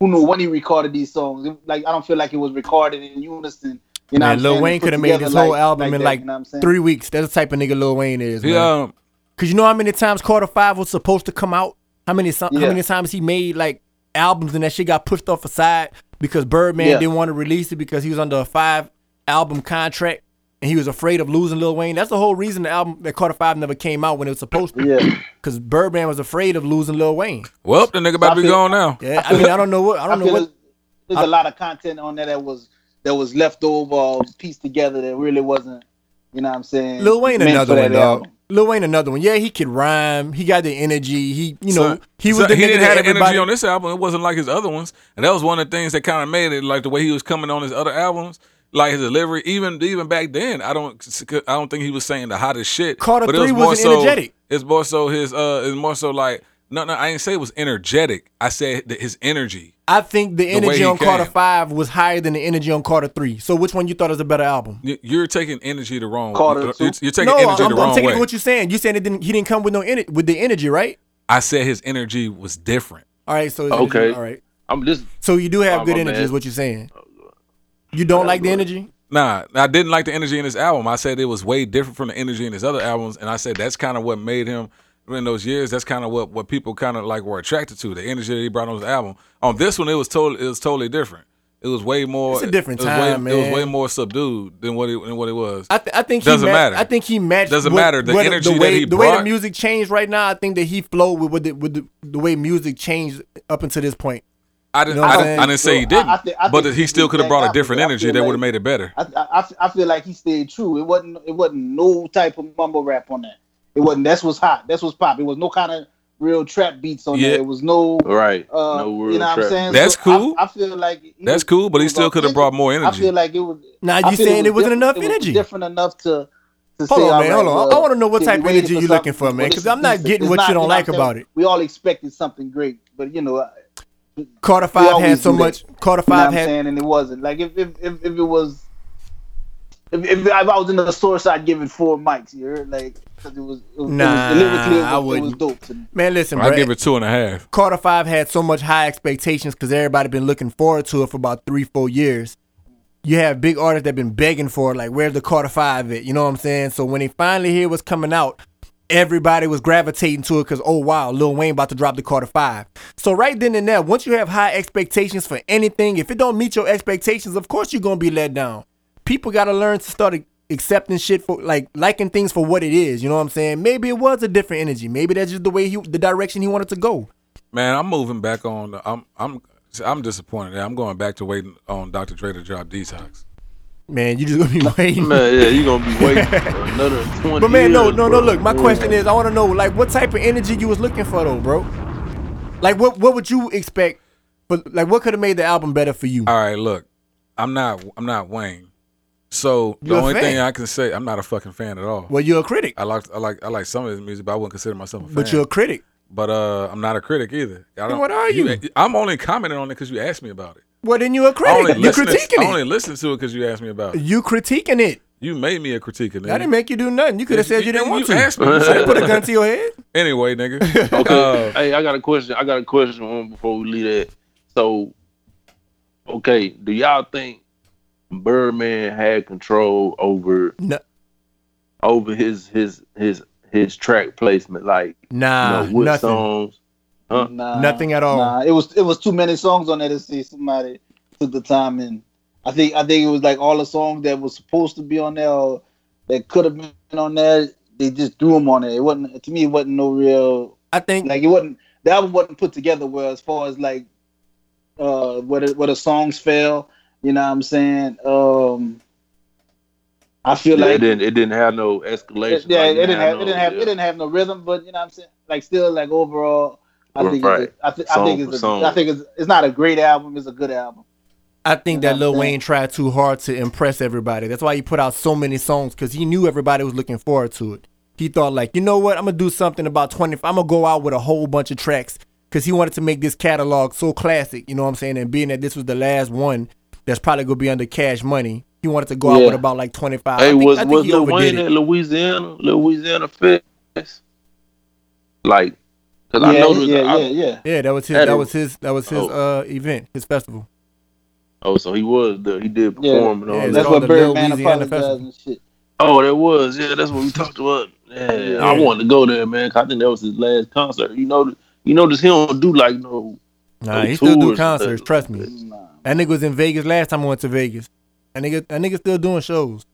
Who knew when he recorded these songs? It- like I don't feel like it was recorded in unison. You know, Man, what I'm saying? Lil saying? Wayne could have made together this whole like- album in that, like you know what I'm saying? three weeks. That's the type of nigga Lil Wayne is. he man. um Cause you know how many times Carter Five was supposed to come out? How many so- how many times he made like albums and that shit got pushed off aside because Birdman Yeah. didn't want to release it because he was under a five album contract and he was afraid of losing Lil Wayne. That's the whole reason the album that Carter Five never came out when it was supposed to. Yeah. *clears throat* Because Birdman was afraid of losing Lil Wayne. well the nigga about to be I gone now. Yeah, I mean I don't know what I I, don't know what there's, there's a lot of content on there that was that was left over pieced together that really wasn't. You know what I'm saying? Lil Wayne meant another for one, dog. album. Lil Wayne another one. Yeah, he could rhyme. He got the energy. He, you know, So- he was so the he didn't have the energy on this album. It wasn't like his other ones, and that was one of the things that kind of made it like the way he was coming on his other albums, like his delivery. Even even back then, I don't I don't think he was saying the hottest shit. Carter but it 3 was more wasn't so, energetic. It's more so his uh, it's more so like no no I didn't say it was energetic. I said that his energy. I think the way energy he on Carter. Five was higher than the energy on Carter Three. So which one you thought was a better album? You- You're taking energy the wrong. Carter You're, two? you're taking no, energy I'm, the I'm wrong taking way. what you're saying. You saying it didn't. He didn't come with no ener- with the energy, right? I said his energy was different. All right. So Okay. energy, all right. I'm just So you do have good energy, bad. is what you're saying. You don't like the energy? Nah, I didn't like the energy in this album. I said it was way different from the energy in his other albums, and I said that's kind of what made him in those years. That's kind of what what people kind of like were attracted to the energy that he brought on his album. On this one, it was totally it was totally different. It was way more. It's a different it was way- time, It was way more subdued than what it than what it was. I, th- I think Doesn't he ma- matter. I think he matched. Doesn't what- matter. The what- energy the that way he the way the music changed right now. I think that he flowed with, with, the, with the, the way music changed up until this point. I didn't. You know I, didn't I didn't say he didn't, I thi- I but he he still could have brought a different I energy feel that like- would have made it better. I, I, I feel like he stayed true. It wasn't it wasn't no type of mumble rap on that. It wasn't. That's what's hot. That's what's pop. It was no kind of real trap beats on Yeah. there. It was no. right. Uh, no real you know what I'm saying? That's So cool. I, feel like That's was- cool, but he still could have brought more energy. I feel like it was. Now I you saying it, was wasn't enough it was energy? different enough to. to Hold say, on, man. right, Hold on. well, I want to know what type of energy you're looking for, man. Because I'm not decent. getting It's what not- you don't know like what I'm saying? about it. We all expected something great, but you know, Carter We Five had so much. Carter You know Five I'm had. saying? And it wasn't. Like if if if, if it was if, if, if I was in the source, I'd give it four mics. You heard? Like because it was, it was, Nah, it was lyrically, it I was, it wouldn't. dope to me. Man, listen, I give it two and a half. Carter Five had so much high expectations because everybody been looking forward to it for about three, four years. You have big artists that been begging for it, like where's the Carter Five at? You know what I'm saying? So when they finally hear what's coming out, everybody was gravitating to it because oh wow, Lil Wayne about to drop the Carter Five. So right then and there, once you have high expectations for anything, if it don't meet your expectations, of course you're gonna be let down. People gotta learn to start accepting shit for like liking things for what it is. You know what I'm saying? Maybe it was a different energy. Maybe that's just the way he, the direction he wanted to go. Man, I'm moving back on. I'm I'm I'm disappointed. I'm going back to waiting on Dr. Dre to drop Detox. Man, you just gonna be *laughs* waiting. Man, yeah, you gonna be waiting *laughs* for another twenty. But man, no, years, no, bro. no. Look, my question is, I want to know, like, what type of energy you was looking for, though, bro? Like, what what would you expect? But like, what could have made the album better for you? All right, look, I'm not I'm not Wayne. So the You're a only thing. I can say, I'm not a fucking fan at all. Well, you're a critic, I like I like I like some of his music, but I wouldn't consider myself a fan. but you're a critic. But uh, I'm not a critic either. I don't, what are you? I'm only commenting on it because you asked me about it. Well, then you're a critic. only You listen to, critiquing I only it. listen to it because you asked me about it. You critiquing it. You made me a critique of it. I didn't make you do nothing. You could have said you didn't want you to. asked me. You I said- didn't put a gun to your head. anyway, nigga. *laughs* Okay. Uh, hey, I got a question. I got a question before we leave that. So, okay, do y'all think Birdman had control over No, over his his his his track placement, like Nah, you know, nothing. songs. Huh? Nah, Nothing at all. Nah, it was it was too many songs on there to see somebody took the time and I think I think it was like all the songs that was supposed to be on there or that could have been on there. They just threw them on there. It wasn't to me. It wasn't no real I think like it wasn't the album wasn't put together well as far as like uh where the, where the songs fell. You know what I'm saying? Um I feel Yeah, like it didn't it didn't have no escalation. it, yeah, like, it didn't have no- it didn't have yeah. it didn't have no rhythm, but you know what I'm saying? Like still like overall I think Right. it's a, I, th- I Song think for it's a, song. I think it's it's not a great album, it's a good album. I think You know that Lil Wayne tried too hard to impress everybody. That's why he put out so many songs because he knew everybody was looking forward to it. He thought like, you know what, I'm gonna do something about twenty. I'm gonna go out with a whole bunch of tracks because he wanted to make this catalog so classic. You know what I'm saying? And being that this was the last one, that's probably gonna be under Cash Money. He wanted to go out with about like 25. Hey, I think, was I think was he Lil Wayne it. at Louisiana Weezyana Fest? Like, cause I yeah, yeah, I- yeah, yeah. Yeah, that was his. Had That was his. That was his Oh. uh event, his festival. Oh, so he was there. He did Yeah. perform and all Yeah, that. That's what the Lil Birdman apologized and shit. Oh, that was. Yeah, that's what we talked about. Yeah, Yeah. I wanted to go there, man. 'cause I think that was his last concert. You know, you notice he don't do like no. Nah, No he still do concerts. uh, Trust me. Nah. That nigga was in Vegas last time I went to Vegas. That nigga, that nigga still doing shows.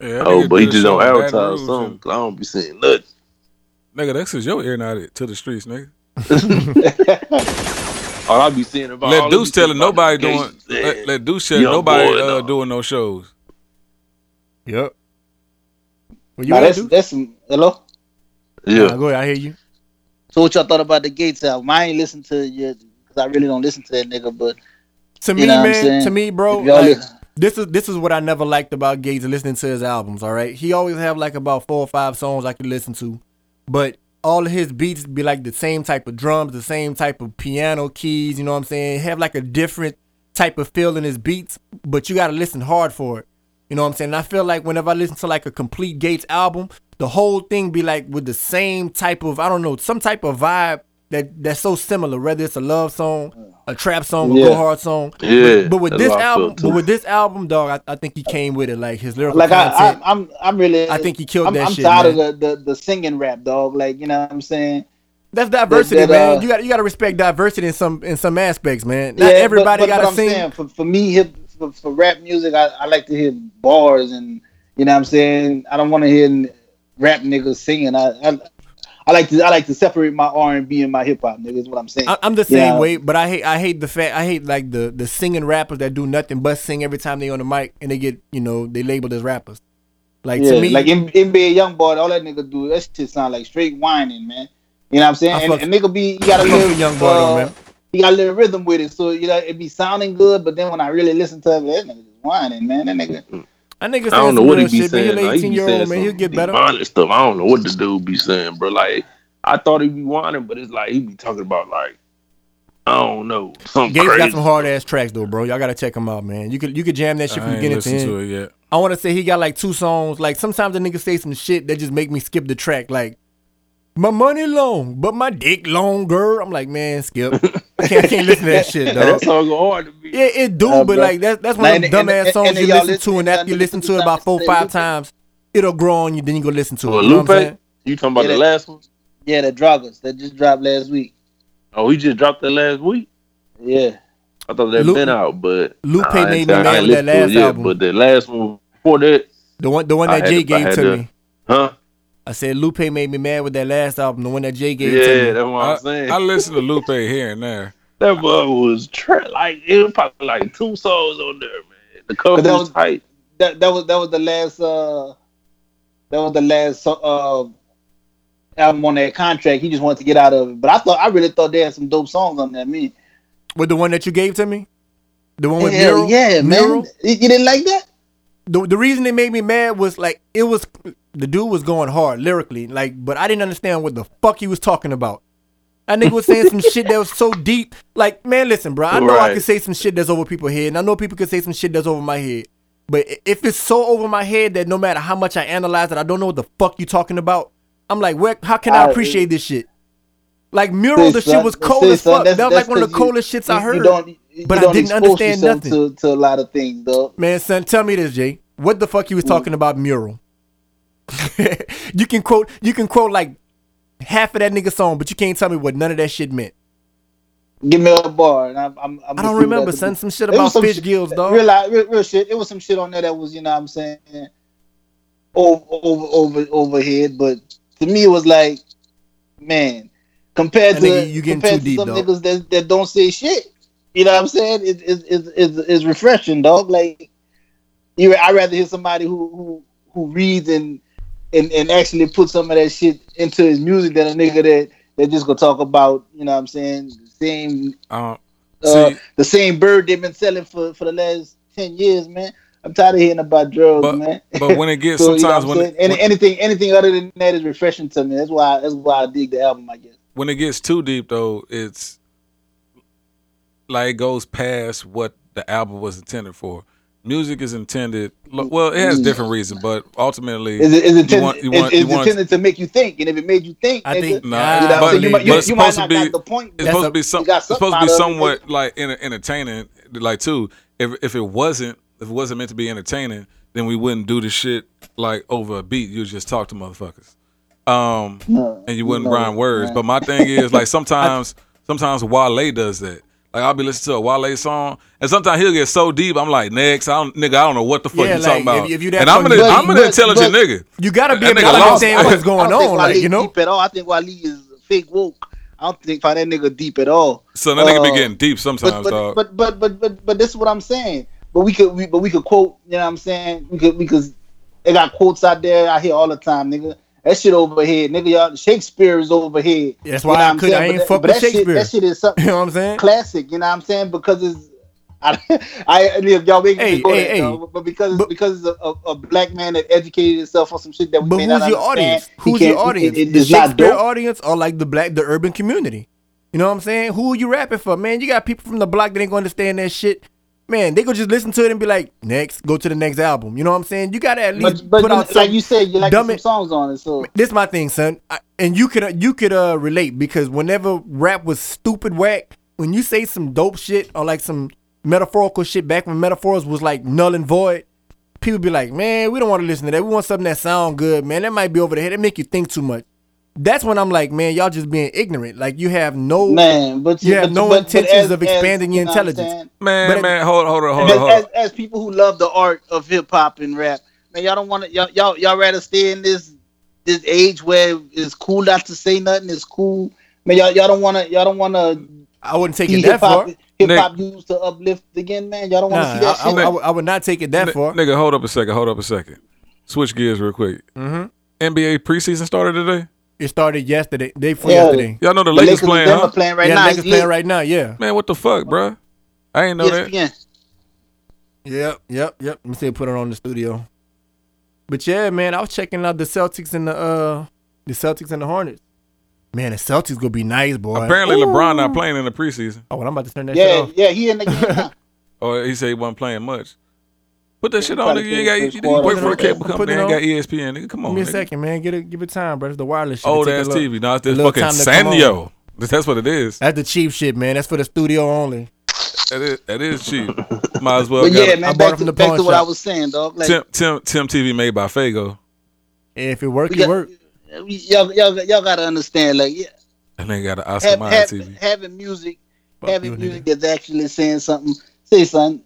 Yeah, Oh, but he just don't advertise Rouge something. 'cause I don't be seeing nothing. Nigga, that's cause your ear not to the streets, nigga. *laughs* *laughs* All I be seeing about Let I Deuce be tell it nobody doing. Let, man. let Deuce tell Young nobody boy, uh, no. doing no shows. Yep. Well, you Nah, at, that's dude? that's some hello. Yeah, Nah, go ahead. I hear you. So what y'all thought about the Gates album? I ain't listened to it yet because I really don't listen to that nigga. But To You me, man. To me, bro. Like, this is this is what I never liked about Gates listening to his albums. All right, he always have like about four or five songs I could listen to, but all of his beats be like the same type of drums, the same type of piano keys. You know what I'm saying? Have like a different type of feel in his beats, but you got to listen hard for it. You know what I'm saying? And I feel like whenever I listen to like a complete Gates album, the whole thing be like with the same type of I don't know some type of vibe that that's so similar. Whether it's a love song, a trap song, a Yeah. go hard song. Yeah, But, but with this I album, but with this album, dog, I, I think he came with it like his lyrical like I, content. I, I'm I'm really I think he killed I'm, that I'm shit, tired man. of the, the the singing rap, dog. Like you know what I'm saying. That's diversity, that, man. uh, you got you got to respect diversity in some in some aspects, man. Not but- everybody got to I'm sing. saying for, for me, hip, for, for rap music, I, I like to hear bars and you know what I'm saying. I don't want to hear rap niggas singing. I, I I like to I like to separate my R and B and my hip hop niggas. Is what I'm saying. I, I'm the same Yeah. way, but I hate I hate the fact I hate like the the singing rappers that do nothing but sing every time they on the mic and they get you know they labeled as rappers. Like yeah, to me, like NBA YoungBoy, all that nigga do that shit sound like straight whining, man. You know what I'm saying? I And, fuck- and nigga be you got a fuck little with Young Boy though, uh, man. He got a little rhythm with it, so you know it be sounding good. But then when I really listen to it, that nigga just whining, man. That nigga. That nigga I don't know what he real be shit, saying. He's an He 18 be year saying old man. He'll some get better. demonic stuff. I don't know what the dude be saying, bro. Like I thought he be whining, but it's like he be talking about like I don't know something Gates crazy. got some hard ass tracks though, bro. Y'all gotta check him out, man. You could you could jam that shit I from beginning to end. to it yet. I want to say he got like two songs. Like sometimes the nigga say some shit that just make me skip the track. Like my money long, but my dick longer. I'm like, man, skip. *laughs* I can't, I can't listen to that shit, *laughs* though. that song go hard to me. Yeah, it do, Uh, but bro. like that's that's one Like, of them and- and- dumbass songs and you y'all listen to, and after you listen to it about four that five Lupe? times, it'll grow on you. Then you go listen to it. Well, You know what I'm Lupe, saying? you talking about Yeah, the that- last one? Yeah, the Drogas that just dropped last week. Oh, he just dropped that last week. Yeah. I thought that Lupe- been out, but Lupe I ain't- made me mad with that listened it last yet, album. But the last one before that, The one, the one that Jay gave to to- me. huh? I said Lupe made me mad with that last album, the one that Jay gave Yeah, to me. that's what I, I'm saying. I listen to Lupe here and there. that boy was tra- like it was probably like two songs on there, man. The cover that was was- tight. That that was that was the last uh that was the last uh album on that contract. He just wanted to get out of it. But I thought I really thought they had some dope songs on that. Me. With the one that you gave to me, the one with Hell Mural. yeah, Mural? man. You, you didn't like that? the the reason it made me mad was like it was the dude was going hard lyrically, like, but I didn't understand what the fuck he was talking about. That nigga was saying some shit that was so deep. Like, man, listen, bro. I know I can say some shit that's over people's head, and I know people can say some shit that's over my head. But if it's so over my head that no matter how much I analyze it, I don't know what the fuck you talking about. I'm like, where? How can I I- appreciate this shit? Like mural, the shit was cold say, as fuck. that's- That was like one of the 'cause you- coldest shits I heard. You don't, you but I didn't understand nothing. To, to a lot of things, though. Man, son, tell me this, Jay. What the fuck you was talking about mural? You can quote you can quote like half of that nigga song, but you can't tell me what none of that shit meant. Give me a bar, and I'm. I'm, I'm I don't remember, son. Some shit about some fish shit- gills, dog. Real, real, real shit. It was some shit on there that was, you know, what I'm saying, over, over, over, overhead. But to me, it was like, man, compared That to nigga, you getting compared too to deep, some dog. niggas that, that don't say shit. You know what I'm saying? It, it, it, it's it's refreshing, dog. Like, you, I rather hear somebody who who who reads and and and actually put some of that shit into his music than a nigga that that just gonna talk about, you know what I'm saying, the same uh, See- the same bird they've been selling for, for the last ten years, man. I'm tired of hearing about drugs, But- man. but when it gets *laughs* So, you know sometimes when, it, when anything anything other than that is refreshing to me. That's why that's why I dig the album, I guess. when it gets too deep though, it's like it goes past what the album was intended for. Music is intended. Well, it has different reasons, but ultimately, Is it is it You want- you want- is, you want- intended to make you think, and if it made you think, I think Nah, nah, you know, but- so you might, you, but it's you supposed to be- the point. it's supposed a- to be some. It's supposed to be out of it. somewhat like entertaining. Like too, if if it wasn't, if it wasn't meant to be entertaining, then we wouldn't do the shit like over a beat. You just talk to motherfuckers, um, No, and you wouldn't no, rhyme words. man. But my thing is like *laughs* sometimes, sometimes Wale does that. Like I'll be listening to a Wale song, and sometimes he'll get so deep. I'm like, next, I don't, nigga, I don't know what the fuck Yeah, you like, talking about. if- if you that and I'm an, fucking- I'm an But- intelligent but- nigga. You gotta be That able to nigga lost. understand I what's don't- going I don't think on, like you know. deep at all. I think Wale is fake woke. I don't think find that nigga deep at all. So that nigga be Uh, getting deep sometimes, but but, dog. but but but but but this is what I'm saying. But we could we but we could quote, you know what I'm saying? We could because they got quotes out there I hear all the time, nigga. That shit overhead, nigga. Y'all Shakespeare is overhead. That's You why know I could- I ain't fuck with that shit- That shit is *laughs* something You know what I'm saying? classic. You know what I'm saying? Because it's I, *laughs* I y'all make Hey, me go hey, hey. but because But- because it's a, a, black man that educated himself on some shit that we may not But who's your audience? Who's your audience? It, it, the Shakespeare audience or like the black, the urban community? You know what I'm saying? Who are you rapping for, man? You got people from the block that ain't gonna understand that shit. Man, they gonna just listen to it and be like, next, go to the next album. You know what I'm saying? You gotta at least But, but put you- out like some, you said, you like dumb some songs on it, so this is my thing, son. I, and you could you could uh relate because whenever rap was stupid whack, when you say some dope shit or like some metaphorical shit back when metaphors was like null and void, people be like, man, we don't want to listen to that. We want something that sound good, man. That might be over the head. It make you think too much. That's when I'm like, man, y'all just being ignorant. Like you have no man, but You have but- no but- but intentions as- of as- expanding your you know what I'm intelligence. man, but- man, hold, hold on, hold on, hold as, on. as people who love the art of hip hop and rap, man, y'all don't want to y'all, y'all y'all rather stay in this this age where it's cool not to say nothing. It's cool, man. Y'all y'all don't want to y'all don't want to I wouldn't take it that hip hop far. hip hop used to uplift again, man. Y'all don't want to Nah, see that I, I, shit. I would- I would not take it that N- far. Nigga, hold up a second. Hold up a second. Switch gears real quick. Mm-hmm. NBA preseason started today. It started yesterday, day before Yeah. yesterday. Y'all know the The Lakers Lakers and playing, Denver huh? playing right yeah, now. Lakers It's playing lit. right now. Yeah. Man, what the fuck, bruh? I ain't know that. ESPN. Yep, yep, yep. Let me see. if I Put it on the studio. But yeah, man, I was checking out the Celtics and the uh the Celtics and the Hornets. Man, the Celtics gonna be nice, boy. Apparently, LeBron not playing in the preseason. Oh, well, I'm about to turn that shit Yeah, off. yeah, he in the game now. *laughs* Or he said he wasn't playing much. Put that shit on, probably nigga. You ain't got you, first you quarter. wait for a Put it on. cable company. it Ain't got ESPN, nigga. Come on, Give me a nigga. second, man. Get it, give it time, bro. It's the wireless shit. It Old take a ass TV. No, it's this little fucking time to come on. Sanyo. That's what it is. That's the cheap shit, man. That's for the studio only. That is, that is cheap. *laughs* Might as well. But yeah, it. I man, bought back it from to, the back to what I was saying, dog. Like, Tim, Tim, Tim TV made by Fago. If it work, it got, work. y'all, y'all, y'all gotta understand, like, yeah, And they got an Oscar have, have, TV. having music, Fuck having music nigga. that's actually saying something. Say something.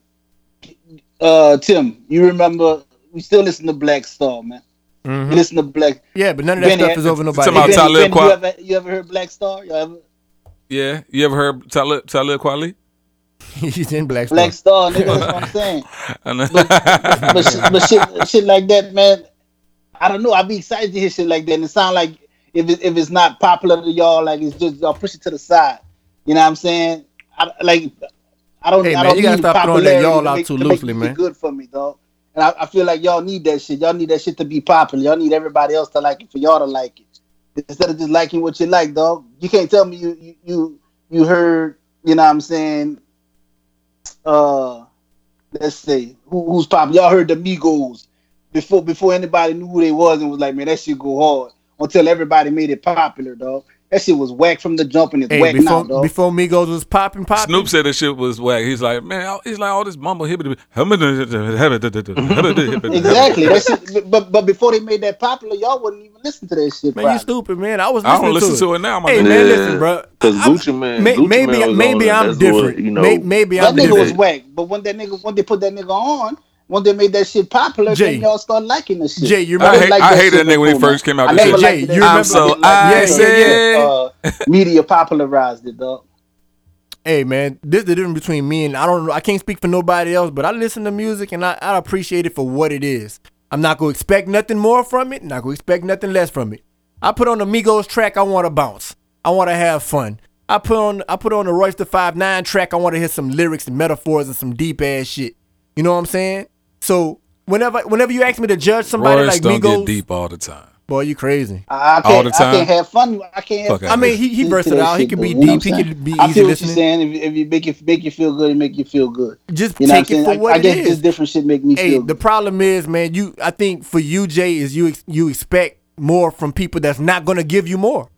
Uh, Tim, you remember we still listen to Black Star, man. Mhm. We listen to Black. Yeah, but none of that Benny, stuff is over Talking nobody. about Benny, Talib Benny, Kweli. you ever you ever heard Black Star? You ever Yeah, you ever heard Talib Talib Kweli? *laughs* He's in Black Star. Black Star, nigga? That's what I'm *laughs* saying. I know. but shit, but shit, shit like that, man. I don't know. I'd be excited to hear shit like that. And it sound like if it, if it's not popular to y'all, like it's just y'all push it to the side. You know what I'm saying? I, like I don't. Hey, I man, don't you gotta stop throwing that y'all to out make- too to loosely, man. Good for me, dog. And I, I feel like y'all need that shit. Y'all need that shit to be popular. Y'all need everybody else to like it for y'all to like it. Instead of just liking what you like, dog. You can't tell me you you you, you heard. You know what I'm saying? Uh, let's say who, who's popular. Y'all heard the Migos before before anybody knew who they was and was like, man, that shit go hard. Until everybody made it popular, dog. That shit was whack from the jump and it's Hey, whack before now, dog. before Migos was popping, popping. Snoop said this shit was whack. He's like, man, he's like all this mumble hibbity. *laughs* *laughs* Exactly. That shit, but but before they made that popular, y'all wouldn't even listen to that shit. Man, you stupid, man. I was I don't listen to, to it now. My Hey, man, Yeah. listen, bro. Because I'm- Gucci Mane, May- Gucci maybe Man was maybe. I'm different. What, you know, May- maybe That I'm nigga was different. whack. But when that nigga when they put that nigga on, when they made that shit popular, Jay. then y'all start liking the shit. Jay, you I remember? hate, like I that hated that nigga when he first came out. I This never. Jay, liked it. you I remember- so liked like Yeah, that. yeah, Uh, media popularized it, dog. hey man, this the difference between me and I don't know. I can't speak for nobody else, but I listen to music and I, I appreciate it for what it is. I'm not gonna expect nothing more from it, not gonna expect nothing less from it. I put on the Migos track, I wanna bounce. I wanna have fun. I put on I put on the Royce da Five Nine track, I wanna hear some lyrics and metaphors and some deep ass shit. You know what I'm saying? So whenever whenever you ask me to judge somebody Royce like don't Migos, get deep all the time. boy, you crazy. I, I can't, All the time. I can't have fun. I can't have Fuck I mean, he he to versatile. that He shit, could though, be you know deep. He I'm could be saying? I easy feel what listening. you're saying. If, if you make it make you feel good, it make you feel good. Just You know take what it saying? for what I, I it guess is. this different shit make me Hey, feel Good. the problem is, man, you I think for you, Jay, is you ex- you expect more from people that's not gonna give you more.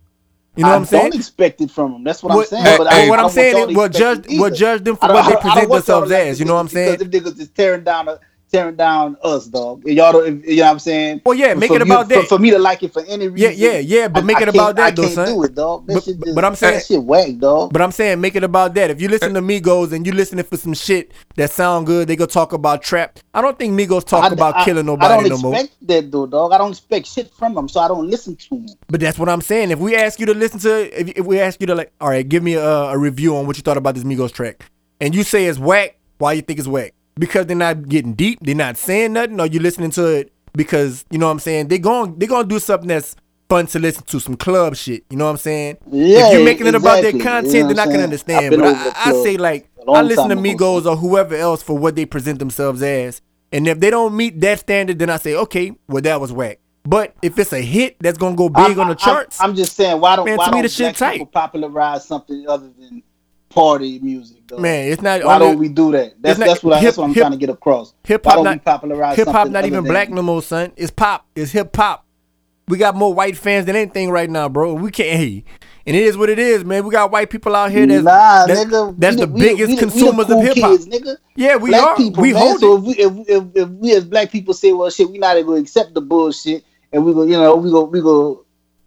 You know I what I'm saying? don't expect it from them. That's what, What- I'm saying. hey, but hey, I, what I I'm don't saying want is, y'all well, judge it well judge them for what they don't- I don't present want y'all to themselves as. You know what I'm saying? Because them niggas is tearing down, tearing down us, dog. Y'all don't. You know what I'm saying? Well, yeah, make for it about for, that. For me to like it for any reason. yeah, yeah, yeah, but I- make I it about that I though, can't son. do it, dog. But- just, but I'm saying- that shit whack, dog. But I'm saying, make it about that. If you listen to Migos and you listening for some shit that sound good, they go talk about trap. I don't think Migos talk I- about I- killing nobody no don't expect that though, dog. I don't expect shit from them, so I don't listen to them. But that's what I'm saying. If we ask you to listen to, if, if we ask you to like, all right, give me a, a review on what you thought about this Migos track, and you say it's whack, why you think it's whack? Because they're not getting deep, they're not saying nothing, or you listening to it because you know what I'm saying? they're going they're gonna do something that's fun to listen to, some club shit. You know what I'm saying? Yeah, if you're making it about their exactly. You know content, then I I'm can understand. But I, I say like I listen to ago. Migos or whoever else for what they present themselves as, and if they don't meet that standard, then I say okay, well that was whack. But if it's a hit that's gonna go big I'm- on the I'm- charts, I'm, just saying, why don't Man, why to me don't the shit tight. people popularize something other than party music? Though? man, it's not. why only- don't we do that? That's not- that's what I, hip- that's what I'm hip- trying to get across. Hip hop not popularize hip hop not even black no more, son. It's pop. It's hip hop. We got more white fans than anything right now, bro. We can't. Hey, and it is what it is, man. We got white people out here that's nah, that's, nigga. that's we the we biggest we we consumers cool of hip hop. nigga. Yeah, we black are. people, we man. hold so it. if we, if, if, if we as black people say, well, shit, we not gonna accept the bullshit, and we go, you know, we go, we go.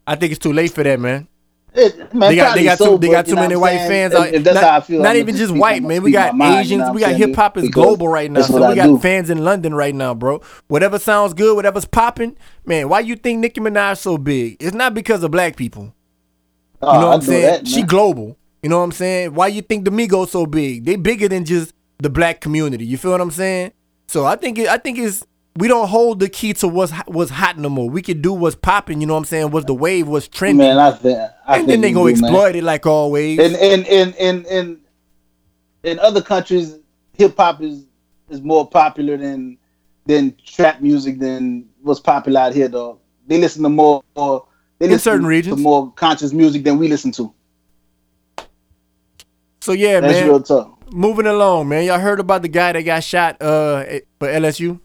I think it's too late for that, man. It, man, They got they got so, too they got too many white saying? fans. Out- if that's not, how I feel, not I'ma even just white, man. We got mind, Asians. you know we got hip hop is global right now. So we I got do. fans in London right now, bro. Whatever sounds good, whatever's popping, man. Why you think Nicki Minaj so big? It's not because of black people. Oh, You ah, know what I'm saying? that, she global. You know what I'm saying? Why you think the Migos so big? They bigger than just the black community. You feel what I'm saying? So I think it, I think it's we don't hold the key to what's what's hot no more. We can do what's popping. You know what I'm saying? What's the wave? What's trending? man, I think, I and then they we go do, man. exploit it like always. And and and and and in other countries, hip hop is is more popular than than trap music than what's popular out here, though. They listen to more. they In certain regions. more conscious music than we listen to. so yeah, That's man. real tough. Moving along, man. Y'all heard about the guy that got shot uh at- for LSU?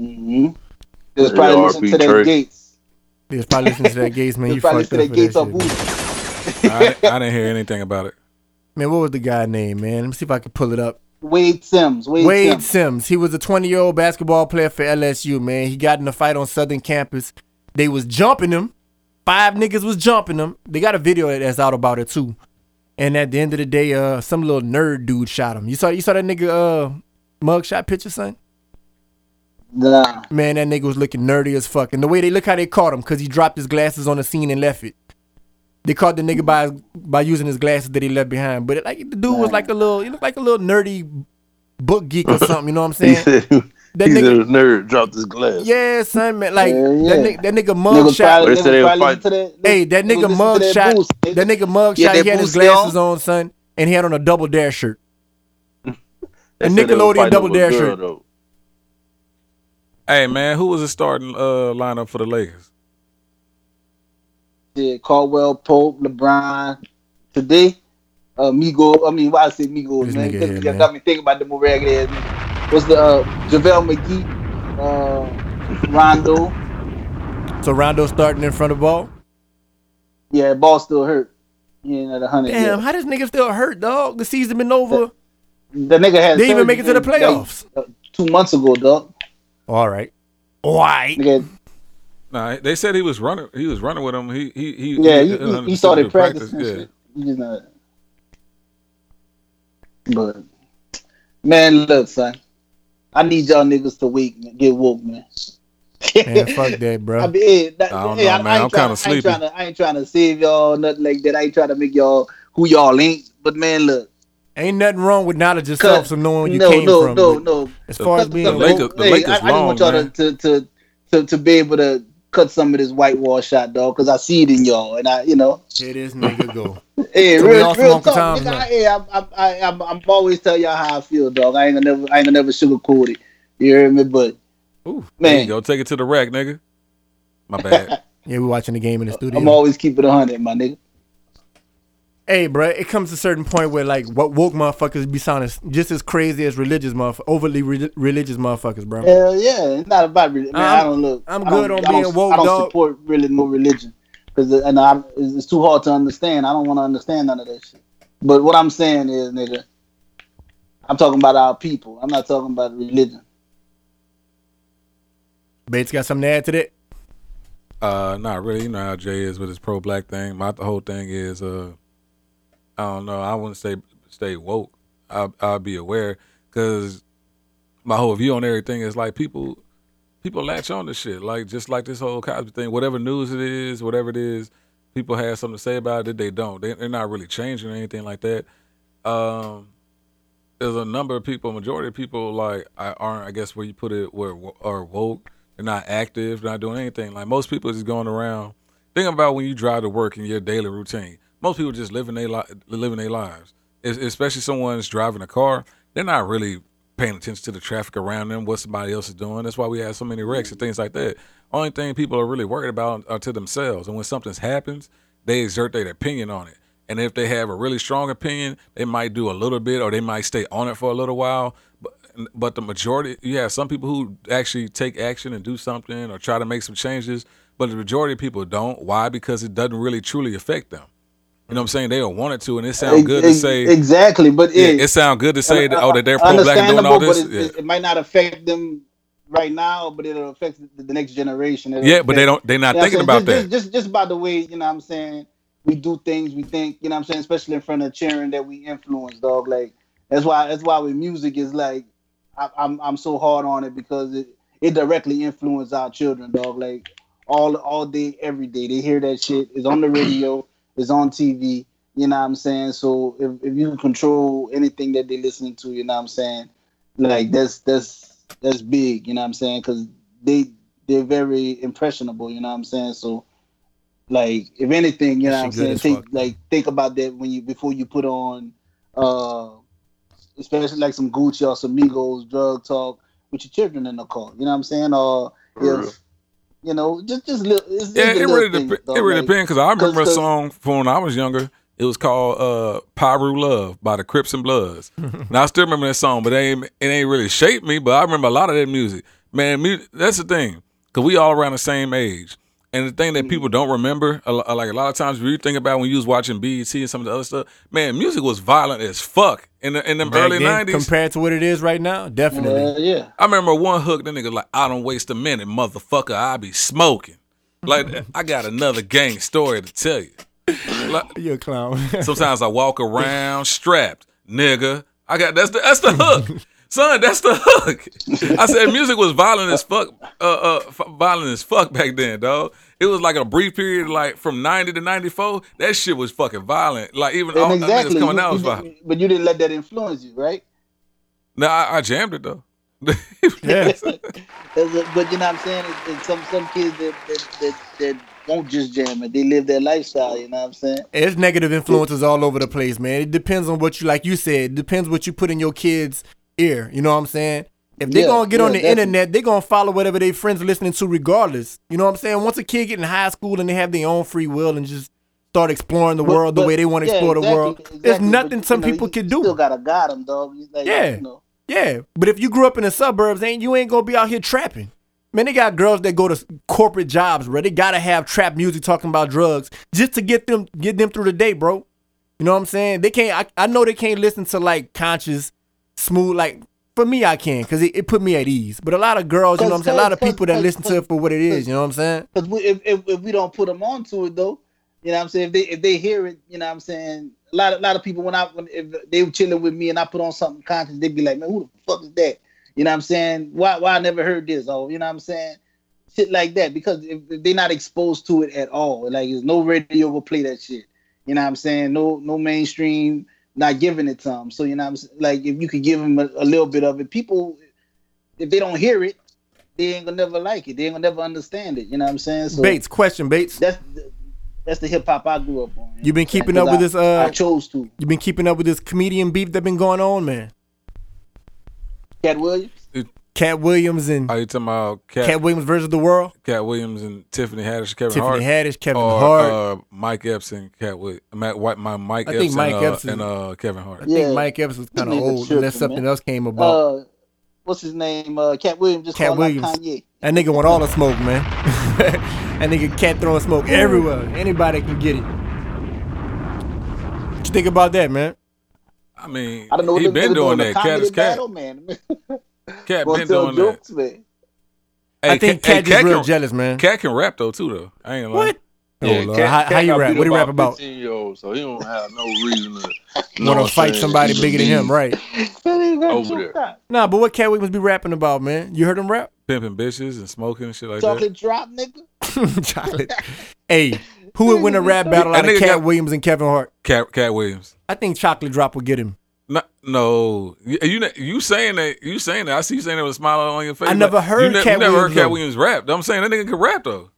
Mm-hmm. They was probably RP listening to that Trey. Gates. He was probably listening to that *laughs* Gates, man. You was probably fucked up listening to for that that Gates shit, up I, didn't- I didn't hear anything about it. *laughs* Man, what was the guy name, man? Let me see if I can pull it up. Wayde Sims. Wayde, Wayde Sims. Sims. He was a 20 year old basketball player for LSU, man. He got in a fight on Southern campus. They was jumping him. Five niggas was jumping him. They got a video that's out about it too. And at the end of the day, uh, some little nerd dude shot him. You saw you saw that nigga uh mugshot picture, son? Nah. Man, that nigga was looking nerdy as fuck. And the way they look how they caught him, cause he dropped his glasses on the scene and left it. They caught the nigga by by using his glasses that he left behind. But it, like the dude was like a little, he looked like a little nerdy book geek or something. You know what I'm saying? *laughs* He saying? said That he nigga- a nigga dropped his glass. Yeah, son, man. Like Yeah, yeah. that nigga, that nigga mug Niggas shot. probably, They said they were probably fighting. that. Hey, that nigga listen mug that shot. boost. That nigga mug Yeah, shot. He had his glasses on. on, son, and he had on a double dare shirt. A said they were Nickelodeon double over dare girl, shirt. though. Hey man, who was the starting uh, lineup for the Lakers? Shit, Caldwell, Pope, LeBron. Today, uh, Migo. I mean, why I say Migos, This man? nigga 'Cause here, you got me thinking about the more ragged ass nigga. What's the uh, JaVale McGee, uh, Rondo, So Rondo starting in front of ball. Yeah, ball still hurt. He ain't at hundred. Damn, yet. how this nigga still hurt, dog? The season been over. The nigga had. They even make it to the like, playoffs. uh, two months ago, dog. All right. All right. Nigga, Nah, they said he was running. He was running with him. He he he. yeah, he, uh, he, he started to practice, Yeah. shit. He just not. But man, look, son, I need y'all niggas to wake, get woke, man. Man, fuck that, *laughs* bro. I, mean, hey, that, I don't hey, know, I, man. I I'm kinda I sleepy. ain't trying to, I ain't trying to save y'all, nothing like that. I ain't trying to make y'all who y'all ain't. But man, look, Ain't nothing wrong with knowledge yourself, so knowing where you no, came no, from. no, but no. No. As far as being The woke, Lakers- the hey, Lakers I, I just want y'all to, to, to, to be able to cut some of this whitewash shot, dog, because I see it in y'all, and I, you know, here this nigga go. *laughs* hey, So real, real talk, times nigga. I, hey, I'm, I'm, I, I'm, I'm always tell y'all how I feel, dog. I ain't gonna never, I ain't gonna never sugarcoat it. You hear me? But Ooh. Man, go. Take it to the rack, nigga. My bad. *laughs* Yeah, we watching the game in the studio. I'm always keeping a hundred, my nigga. Hey, bro, it comes to a certain point where like what woke motherfuckers be sounding just as crazy as religious motherfuckers, overly re- religious motherfuckers, bro. Hell yeah, it's not about religion. Man, I'm- I don't look. I'm I don't- good on I don't- being woke, I don't dog. support really no religion because and I, it's, it's too hard to understand. I don't want to understand none of that shit. But what I'm saying is, nigga, I'm talking about our people. I'm not talking about religion. Bates got something to add to that. Uh, not really. You know how Jay is with his pro black thing. My the whole thing is, uh, I don't know. I wouldn't say stay woke. I'll, I'll be aware because my whole view on everything is like people, people latch on to shit. Like just like this whole Cosby thing. Whatever news it is, whatever it is, people have something to say about it. They don't. They, they're not really changing or anything like that. Um, there's a number of people, majority of people like I aren't. I guess where you put it, where are woke. They're not active. They're not doing anything. Like most people just going around. Think about when you drive to work in your daily routine. Most people just living their li- living their lives. Es- Especially someone's driving a car. They're not really paying attention to the traffic around them, what somebody else is doing. That's why we have so many wrecks and things like that. Only thing people are really worried about are to themselves. And when something happens, they exert their opinion on it. And if they have a really strong opinion, they might do a little bit or they might stay on it for a little while. But but the majority, you have some people who actually take action and do something or try to make some changes. But the majority of people don't. Why? Because it doesn't really truly affect them. You know what I'm saying? They don't want it to, and it sounds good to say. exactly, but Yeah, it, it sounds good to say that, oh, that they're pro black and doing all this. It, Yeah. it, it might not affect them right now, but it'll affect the, next generation. It'll Yeah, but they don't. They're not You know thinking about saying? that. just, Just, just by the way, you know what I'm saying, we do things, we think, you know what I'm saying, especially in front of cheering that we influence, dog. Like that's why that's why with music is like I, I'm I'm so hard on it because it it directly influences our children, dog. Like all all day, every day, they hear that shit. It's on the radio, it's on TV. You know what I'm saying? So if, if you control anything that they listening to, you know what I'm saying? Like that's that's that's big, you know what I'm saying? Because they they're very impressionable, you know what I'm saying? So like if anything, you know That what I'm saying? Think like think about that when you before you put on uh especially like some Gucci or some Migos drug talk with your children in the car. You know what I'm saying? Or For real. if you know, just just little it's just Yeah, it little really things, dep- dog, it really like- depends because I remember a song from when I was younger. It was called uh Piru Love by the Crips and Bloods. *laughs* now I still remember that song, but it ain't it ain't really shaped me. But I remember a lot of that music. Man, mu- that's the thing because we all around the same age. And the thing that people Mm-hmm. don't remember, a lo- like a lot of times, when you think about when you was watching BET and some of the other stuff, man, music was violent as fuck in the in them Back early nineties. compared to what it is right now, definitely. Yeah, yeah. I remember one hook, that nigga like, I don't waste a minute, motherfucker, I be smoking. Like, *laughs* I got another gang story to tell you. Like, *laughs* You're a clown. sometimes I walk *laughs* around strapped, nigga. I got that's the that's the hook. Son, that's the hook. I said music was violent as fuck, uh, uh, f- violent as fuck back then, dog. It was like a brief period, like from ninety to ninety four. That shit was fucking violent. Like even all And the exactly. niggas coming you- out was violent. but you didn't let that influence you, right? No, I, I jammed it though. *laughs* yeah. *laughs* A- but you know what I'm saying? It's, it's some some kids that, that that that won't just jam it. They live their lifestyle. You know what I'm saying? It's negative influences all over the place, man. It depends on what you like. You said it depends what you put in your kids' ear. You know what I'm saying? If they Yeah, gonna get yeah, on the definitely. internet, they're gonna follow whatever their friends are listening to, regardless. You know what I'm saying? Once a kid get in high school and they have their own free will and just start exploring the But- world the but- way they want to yeah, explore the world, exactly, there's but, nothing you some know, people you can Still do. gotta guide them, dog. Like, Yeah. You know, Yeah, but if you grew up in the suburbs, ain't you ain't gonna be out here trapping. Man, they got girls that go to corporate jobs, bro. They gotta have trap music talking about drugs just to get them get them through the day, bro. You know what I'm saying? They can't. I, I know they can't listen to like conscious, smooth. Like for me, I can because it, it put me at ease. But a lot of girls, you know what I'm saying? A lot of people that listen to it for what it is. You know what I'm saying? Because if, if if we don't put them on to it though, you know what I'm saying. If they if they hear it, you know what I'm saying. A lot of lot of people when I when if they were chilling with me and I put on something conscious, they'd be like, man, who the fuck is that? You know what I'm saying? Why why I never heard this? Oh, you know what I'm saying? Shit like that because if, if they're not exposed to it at all, like there's no radio will play that shit. You know what I'm saying? No no mainstream not giving it to them. So you know I'm? Like if you could give them a, a little bit of it, people if they don't hear it, they ain't gonna never like it. They ain't gonna never understand it. You know what I'm saying? So Bates, question, Bates. that's the, that's the hip hop I grew up on. You've been keeping up with I- this, uh, I chose to. You've been keeping up with this comedian beef that been going on, man? Katt Williams. Katt Williams and Are you talking about Cat, Katt Williams versus the world? Katt Williams and Tiffany Haddish, Kevin Hart. Tiffany Hart? Haddish, Kevin or, Hart. Uh, Mike Epps and Katt Williams. Matt, White, my Mike I Epps, think Mike and, uh, Epps is- and uh, Kevin Hart. I Yeah. think Mike Epps was kind of old tripping, unless something man. else came about. Uh, what's his name? Uh, Katt Williams just Katt Williams. out Kanye. that nigga want all the smoke, man. *laughs* that nigga cat throwing smoke everywhere. Anybody can get it. What you think about that, man? I mean, I don't know he been nigga doing that. Cat is cat. battle, man. *laughs* Cat Gonna been tell doing jokes, man. that. Hey, I think Cat, Cat hey, just real can, jealous, man. Cat can rap though too though. I ain't gonna lie. What? Oh, yeah, oh, Cat- how, Cat how you rap? What do you rap about? 15 year old, so he don't have no reason to you know Want what to fight I'm saying, somebody bigger than him, right? That nigga got Over there. Nah, but what Katt Williams be rapping about, man? You heard him rap? Pimping bitches and smoking and shit like that. Chocolate drop, nigga. *laughs* Chocolate. hey, who would win a rap *laughs* battle That out of Cat got- Williams and Kevin Hart? Cat Katt Williams. I think Chocolate Drop would get him. No, no, you you you saying that? You saying that? I see you saying that with a smile on your face. I never heard you, ne- Cat you never Williams, heard Cat though. Williams rap. I'm saying that nigga can rap though.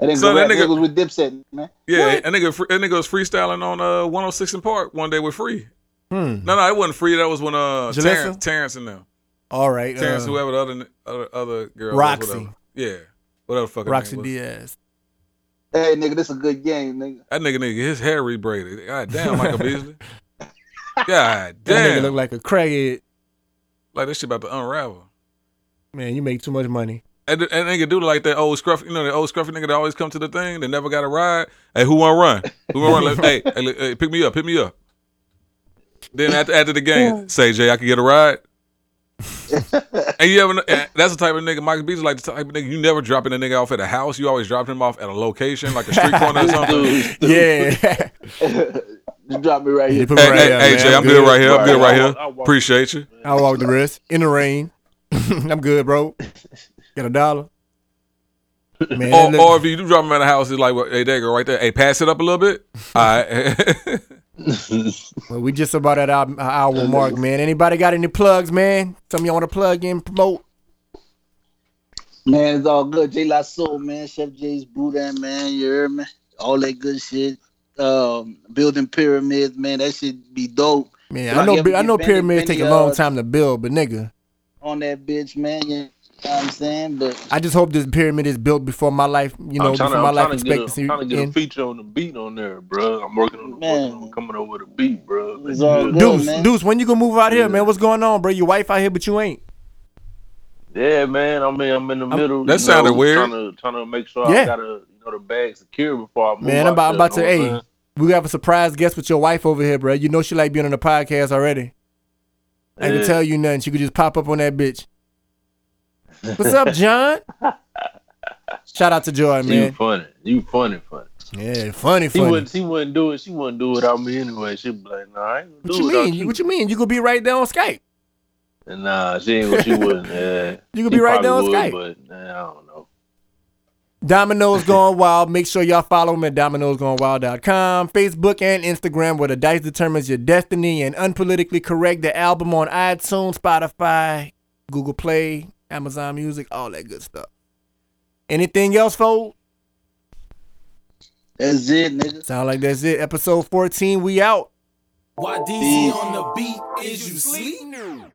That nigga, So that rap, nigga- nigga was with Dipset, man. Yeah, What? that nigga, fr- that nigga was freestyling on uh 106 in Park one day with Free. Hmm. No, no, it wasn't Free. That was when uh Jalissa? Terrence, Terrence and them, All right. Terrence, uh, whoever the other other, other girl, was, Rocsi. whatever. Yeah, whatever fucking Rocsi name was. Diaz. Hey, nigga, this a good game, nigga. That nigga, nigga, his hair rebraided. God damn, Michael *laughs* Beasley. God damn. *laughs* That nigga look like a crackhead. like this shit about to unravel. Man, you make too much money. And, and nigga do like that old scruffy, you know, the old scruffy nigga that always come to the thing. They never got a ride. Hey, who want to run? Who want to run? Like, hey, hey, hey, pick me up, pick me up. Then after after the game, say Jay, I can get a ride. *laughs* and you ever? kn- and That's the type of nigga Michael Beasley like the type of nigga you never dropping a nigga off at a house. You always dropping him off at a location like a street corner or *laughs* something. Dude, Yeah. Just drop me right here. put me Hey, right hey, here, hey, man. Jay, I'm good right here. I'm good right I here. walk- I walk- Appreciate you. I'll walk the rest in the rain. *laughs* I'm good, bro. Got a dollar. Man, Or, look- or if you do drop him at a house, it's like, well, hey, there you go, right there. Hey, pass it up a little bit. *laughs* All right. *laughs* well, we just about at our, our hour mark, man. Anybody got any plugs, man? Some of y'all want to plug in, promote? Man, it's all good. Jay Lasso, man. Chef J's Boudin, man. You heard me? All that good shit. Um, building pyramids, man. That should be dope. Man, If I I know I know pyramids take a long uh, time to build, but nigga, On that bitch, man. You know what I'm saying? But I just hope this pyramid is built before my life, you know, I'm trying before to, my I'm life get, a, expectancy. I'm trying to get a feature on the beat on there, bro. I'm working on, Man. working on coming up with a beat, bro. It's all good. Deuce, man. Deuce, when you gonna move out here, man? What's going on, bro? Your wife out here, but you ain't. Yeah, man. I mean, I'm in the middle. that sounded know, weird. Trying to trying to make sure Yeah. I got a you know the bag secure before I move. Man, I'm out about, I'm about to. you know what I'm Hey, saying? We have a surprise guest with your wife over here, bro. You know she like being on the podcast already. I can tell you nothing. She could just pop up on that bitch. What's up, *laughs* John? Shout out to Joy, You man. funny. You funny, funny. Yeah, funny, She funny. wouldn't. She wouldn't do it. She wouldn't do it without me anyway. She'd be like, Nah, I ain't What gonna you do it mean? What you mean? You could be right there on Skype. And nah, she ain't. She wouldn't. *laughs* Yeah, You could be right there on probably Skype. would, But nah, I don't know. Domino's Going Wild. Make sure y'all follow him at domino'sgoingwild.com, Facebook and Instagram, where the dice determines your destiny, and Unpolitically Correct, the album on iTunes, Spotify, Google Play, Amazon Music, all that good stuff. Anything else, folks? that's it, nigga. Sound like that's it. Episode 14, we out. Why DC on the beat? Is you sleep?